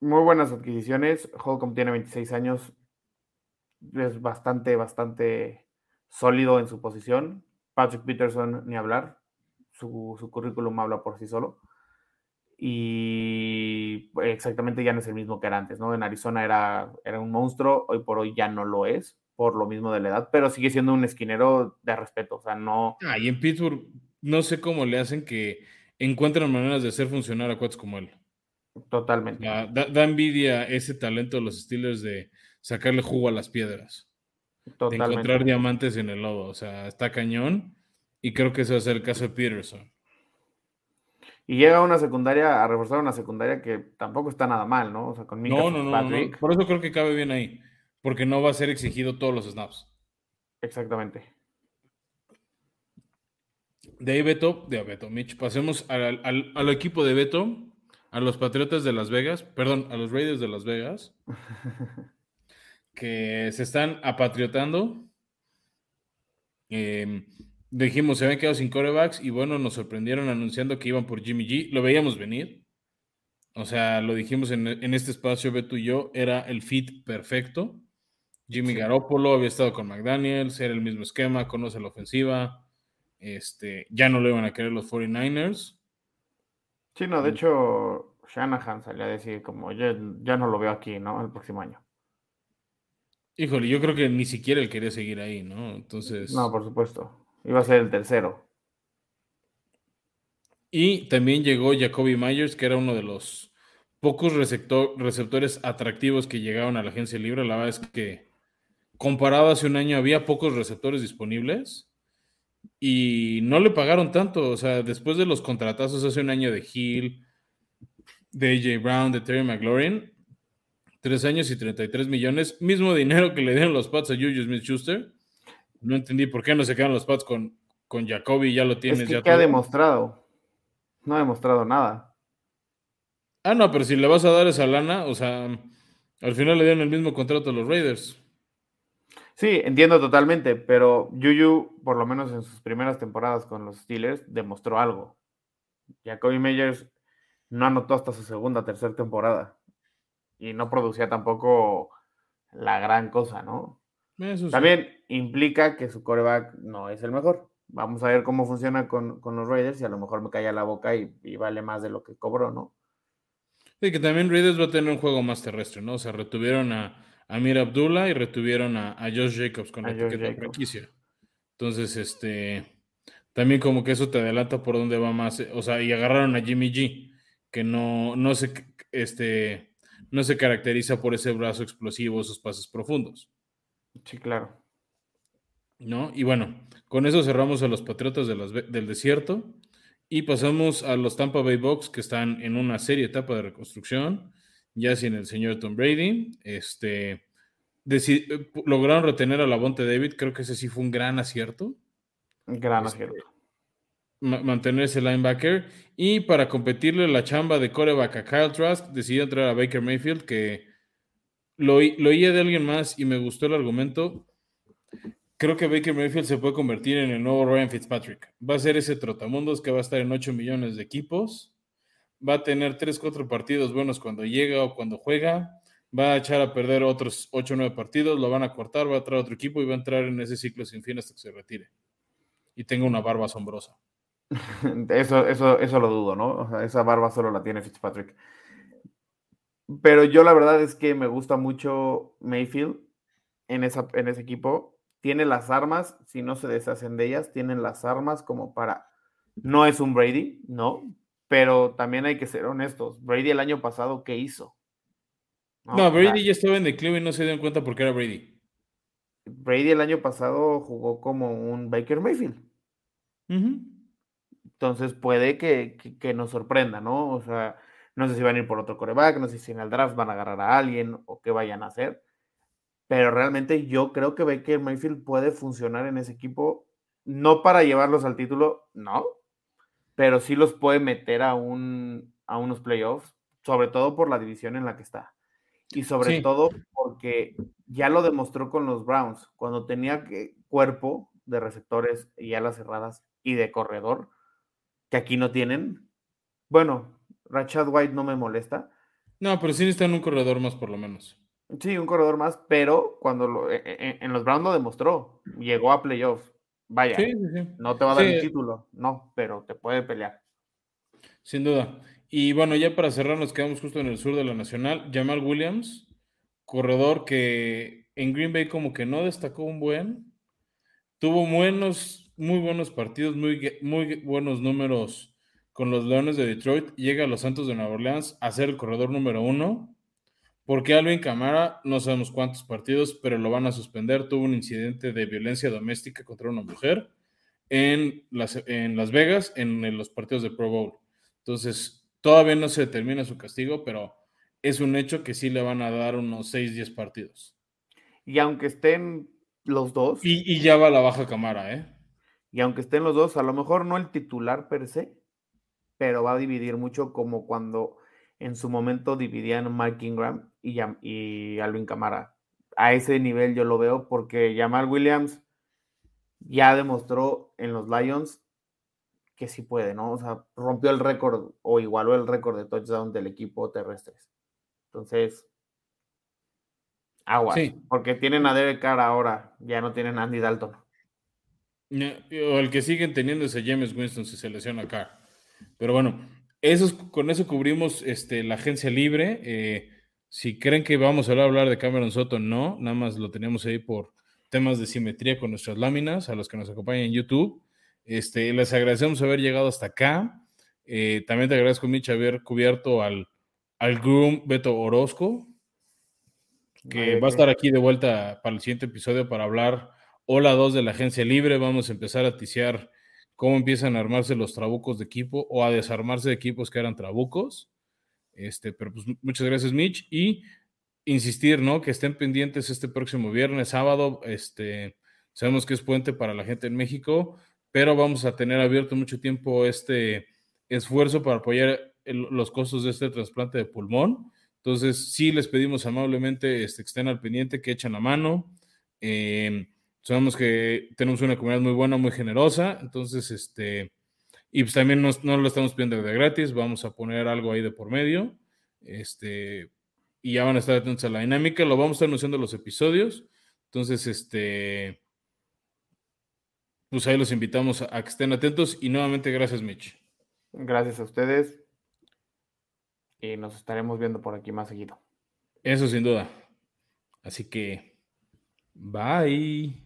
Muy buenas adquisiciones. Holcomb tiene 26 años. Es bastante, bastante sólido en su posición. Patrick Peterson, ni hablar. Su currículum habla por sí solo. Y exactamente ya no es el mismo que era antes, ¿no? En Arizona era, era un monstruo, hoy por hoy ya no lo es, por lo mismo de la edad, pero sigue siendo un esquinero de respeto. O sea, no. Ah, y en Pittsburgh no sé cómo le hacen que encuentran maneras de hacer funcionar a cuates como él. Totalmente. Da, da- da envidia ese talento de los Steelers de sacarle jugo a las piedras. de Totalmente. encontrar diamantes en el lodo. O sea, está cañón. Y creo que ese va a ser el caso de Peterson. Y llega una secundaria, a reforzar una secundaria que tampoco está nada mal, ¿no? O sea, con Minka No, no, no, no. Por eso creo que cabe bien ahí. Porque no va a ser exigido todos los snaps. Exactamente. De ahí, Beto, de Beto, Mitch, pasemos al, al- al equipo de Beto. a los Patriotas de Las Vegas, perdón, a los Raiders de Las Vegas, que se están apatriotando. Eh, dijimos, se habían quedado sin corebacks y bueno, nos sorprendieron anunciando que iban por Jimmy G. Lo veíamos venir. O sea, lo dijimos en, este espacio, Beto y yo, era el fit perfecto. Jimmy Garoppolo había estado con McDaniels, era el mismo esquema, conoce la ofensiva. Este, ya no lo iban a querer los 49ers. Sí, no, de mm. hecho, Shanahan salió a decir como ya, ya no lo veo aquí, ¿no? El próximo año. Híjole, yo creo que ni siquiera él quería seguir ahí, ¿no? Entonces. No, por supuesto. Iba a ser el tercero. Y también llegó Jacoby Myers, que era uno de los pocos receptores atractivos que llegaron a la agencia libre. La verdad es que comparado hace un año había pocos receptores disponibles y no le pagaron tanto. O sea, después de los contratazos hace un año de Hill, de AJ Brown, de Terry McLaurin, tres años y 33 millones, mismo dinero que le dieron los Pats a Juju Smith Schuster. No entendí por qué no se quedan los Pats con, con Jacoby, ya lo tienes. ya ¿qué ha demostrado? No ha demostrado nada. Ah, no, pero si le vas a dar esa lana, o sea, al final le dieron el mismo contrato a los Raiders. Sí, entiendo totalmente, pero Juju, por lo menos en sus primeras temporadas con los Steelers, demostró algo. Jacoby Meyers no anotó hasta su segunda, tercera temporada. Y no producía tampoco la gran cosa, ¿no? También implica que su coreback no es el mejor. Vamos a ver cómo funciona con, los Raiders y a lo mejor me calla la boca y, vale más de lo que cobró, ¿no? Sí, que también Raiders va a tener un juego más terrestre, ¿no? O sea, retuvieron a Amir Abdullah y retuvieron a, Josh Jacobs con la etiqueta franquicia. Entonces, este, también como que eso te adelanta por dónde va más, o sea, y agarraron a Jimmy G, que no, no se, este, no se caracteriza por ese brazo explosivo, esos pases profundos. Sí, claro. ¿No? Y bueno, con eso cerramos a los Patriotas del Desierto y pasamos a los Tampa Bay Bucks que están en una seria etapa de reconstrucción, ya sin el señor Tom Brady. Este, lograron retener a la Bonte David, creo que ese sí fue un gran acierto. Gran este, acierto. mantener ese linebacker. Y para competirle la chamba de coreback a Kyle Trask, decidió entrar a Baker Mayfield, que lo, lo oía de alguien más y me gustó el argumento. Creo que Baker Mayfield se puede convertir en el nuevo Ryan Fitzpatrick. Va a ser ese trotamundos que va a estar en 8 millones de equipos. Va a tener 3, 4 partidos buenos cuando llega o cuando juega. Va a echar a perder otros 8 o 9 partidos. Lo van a cortar, va a traer otro equipo y va a entrar en ese ciclo sin fin hasta que se retire. Y tenga una barba asombrosa. Eso, eso, eso lo dudo, ¿no? esa barba solo la tiene Fitzpatrick. Pero yo la verdad es que me gusta mucho Mayfield en, esa, en ese equipo. Tiene las armas, si no se deshacen de ellas, tienen las armas como para... No es un Brady, no, pero también hay que ser honestos. Brady el año pasado, ¿qué hizo? No, Brady ya estaba en declive y no se dieron cuenta porque era Brady. Brady el año pasado jugó como un Baker Mayfield. Entonces puede que, que, nos sorprenda, ¿no? O sea, no sé si van a ir por otro coreback, no sé si en el draft van a agarrar a alguien o qué vayan a hacer. Pero realmente yo creo que Baker Mayfield puede funcionar en ese equipo, no para llevarlos al título, no, pero sí los puede meter a, un, a unos playoffs, sobre todo por la división en la que está. Y sobre todo porque ya lo demostró con los Browns, cuando tenía que, cuerpo de receptores y alas cerradas y de corredor, que aquí no tienen. Bueno, Rachad White no me molesta. No, pero sí necesitan un corredor más por lo menos. Sí, un corredor más, pero cuando lo, e, e, en, los Browns lo demostró. Llegó a playoffs. Vaya, no te va a dar el título, no, pero te puede pelear. Sin duda. Y bueno, ya para cerrar, nos quedamos justo en el sur de la Nacional. Jamal Williams, corredor que en Green Bay como que no destacó un buen. Tuvo buenos, muy buenos partidos, muy, muy buenos números con los Leones de Detroit, llega a los Santos de Nueva Orleans a ser el corredor número uno. Porque Alvin Camara, no sabemos cuántos partidos, pero lo van a suspender. Tuvo un incidente de violencia doméstica contra una mujer en Las, en las Vegas en los partidos de Pro Bowl. Entonces, todavía no se determina su castigo, pero es un hecho que sí le van a dar unos 6, 10 partidos. Y aunque estén los dos. Y, y ya va la baja Camara, ¿eh? Y aunque estén los dos, a lo mejor no el titular per se, pero va a dividir mucho como cuando en su momento dividían a Mike Ingram y, y Alvin Camara. A ese nivel yo lo veo porque Jamal Williams ya demostró en los Lions que sí puede, ¿no? O sea, rompió el récord o igualó el récord de touchdown del equipo terrestres. Entonces, agua. Porque tienen a Derek Carr ahora, ya no tienen a Andy Dalton. O el que siguen teniendo ese James Winston si se lesiona acá. Pero bueno, eso, con eso cubrimos este, la agencia libre. Eh, si creen que vamos a hablar de Cameron Soto, no, nada más lo tenemos ahí por temas de simetría con nuestras láminas, a los que nos acompañan en YouTube. Este, les agradecemos haber llegado hasta acá. Eh, también te agradezco, Mitch, haber cubierto al, al groom Beto Orozco, que va a estar aquí de vuelta para el siguiente episodio para hablar Hola 2 de la agencia libre. Vamos a empezar a ticiar cómo empiezan a armarse los trabucos de equipo o a desarmarse de equipos que eran trabucos. Este, pero pues muchas gracias, Mitch. Y insistir, ¿no? Que estén pendientes este próximo viernes, sábado. Este, sabemos que es puente para la gente en México, pero vamos a tener abierto mucho tiempo este esfuerzo para apoyar los costos de este trasplante de pulmón. Entonces, sí les pedimos amablemente este, que estén al pendiente, que echen la mano. Eh, Sabemos que tenemos una comunidad muy buena, muy generosa, entonces, este, y pues también no lo estamos pidiendo de gratis, vamos a poner algo ahí de por medio, este, y ya van a estar atentos a la dinámica, lo vamos a estar anunciando los episodios, entonces, este, pues ahí los invitamos a, que estén atentos y nuevamente gracias, Mitch. Gracias a ustedes y nos estaremos viendo por aquí más seguido. Eso sin duda. Así que, bye.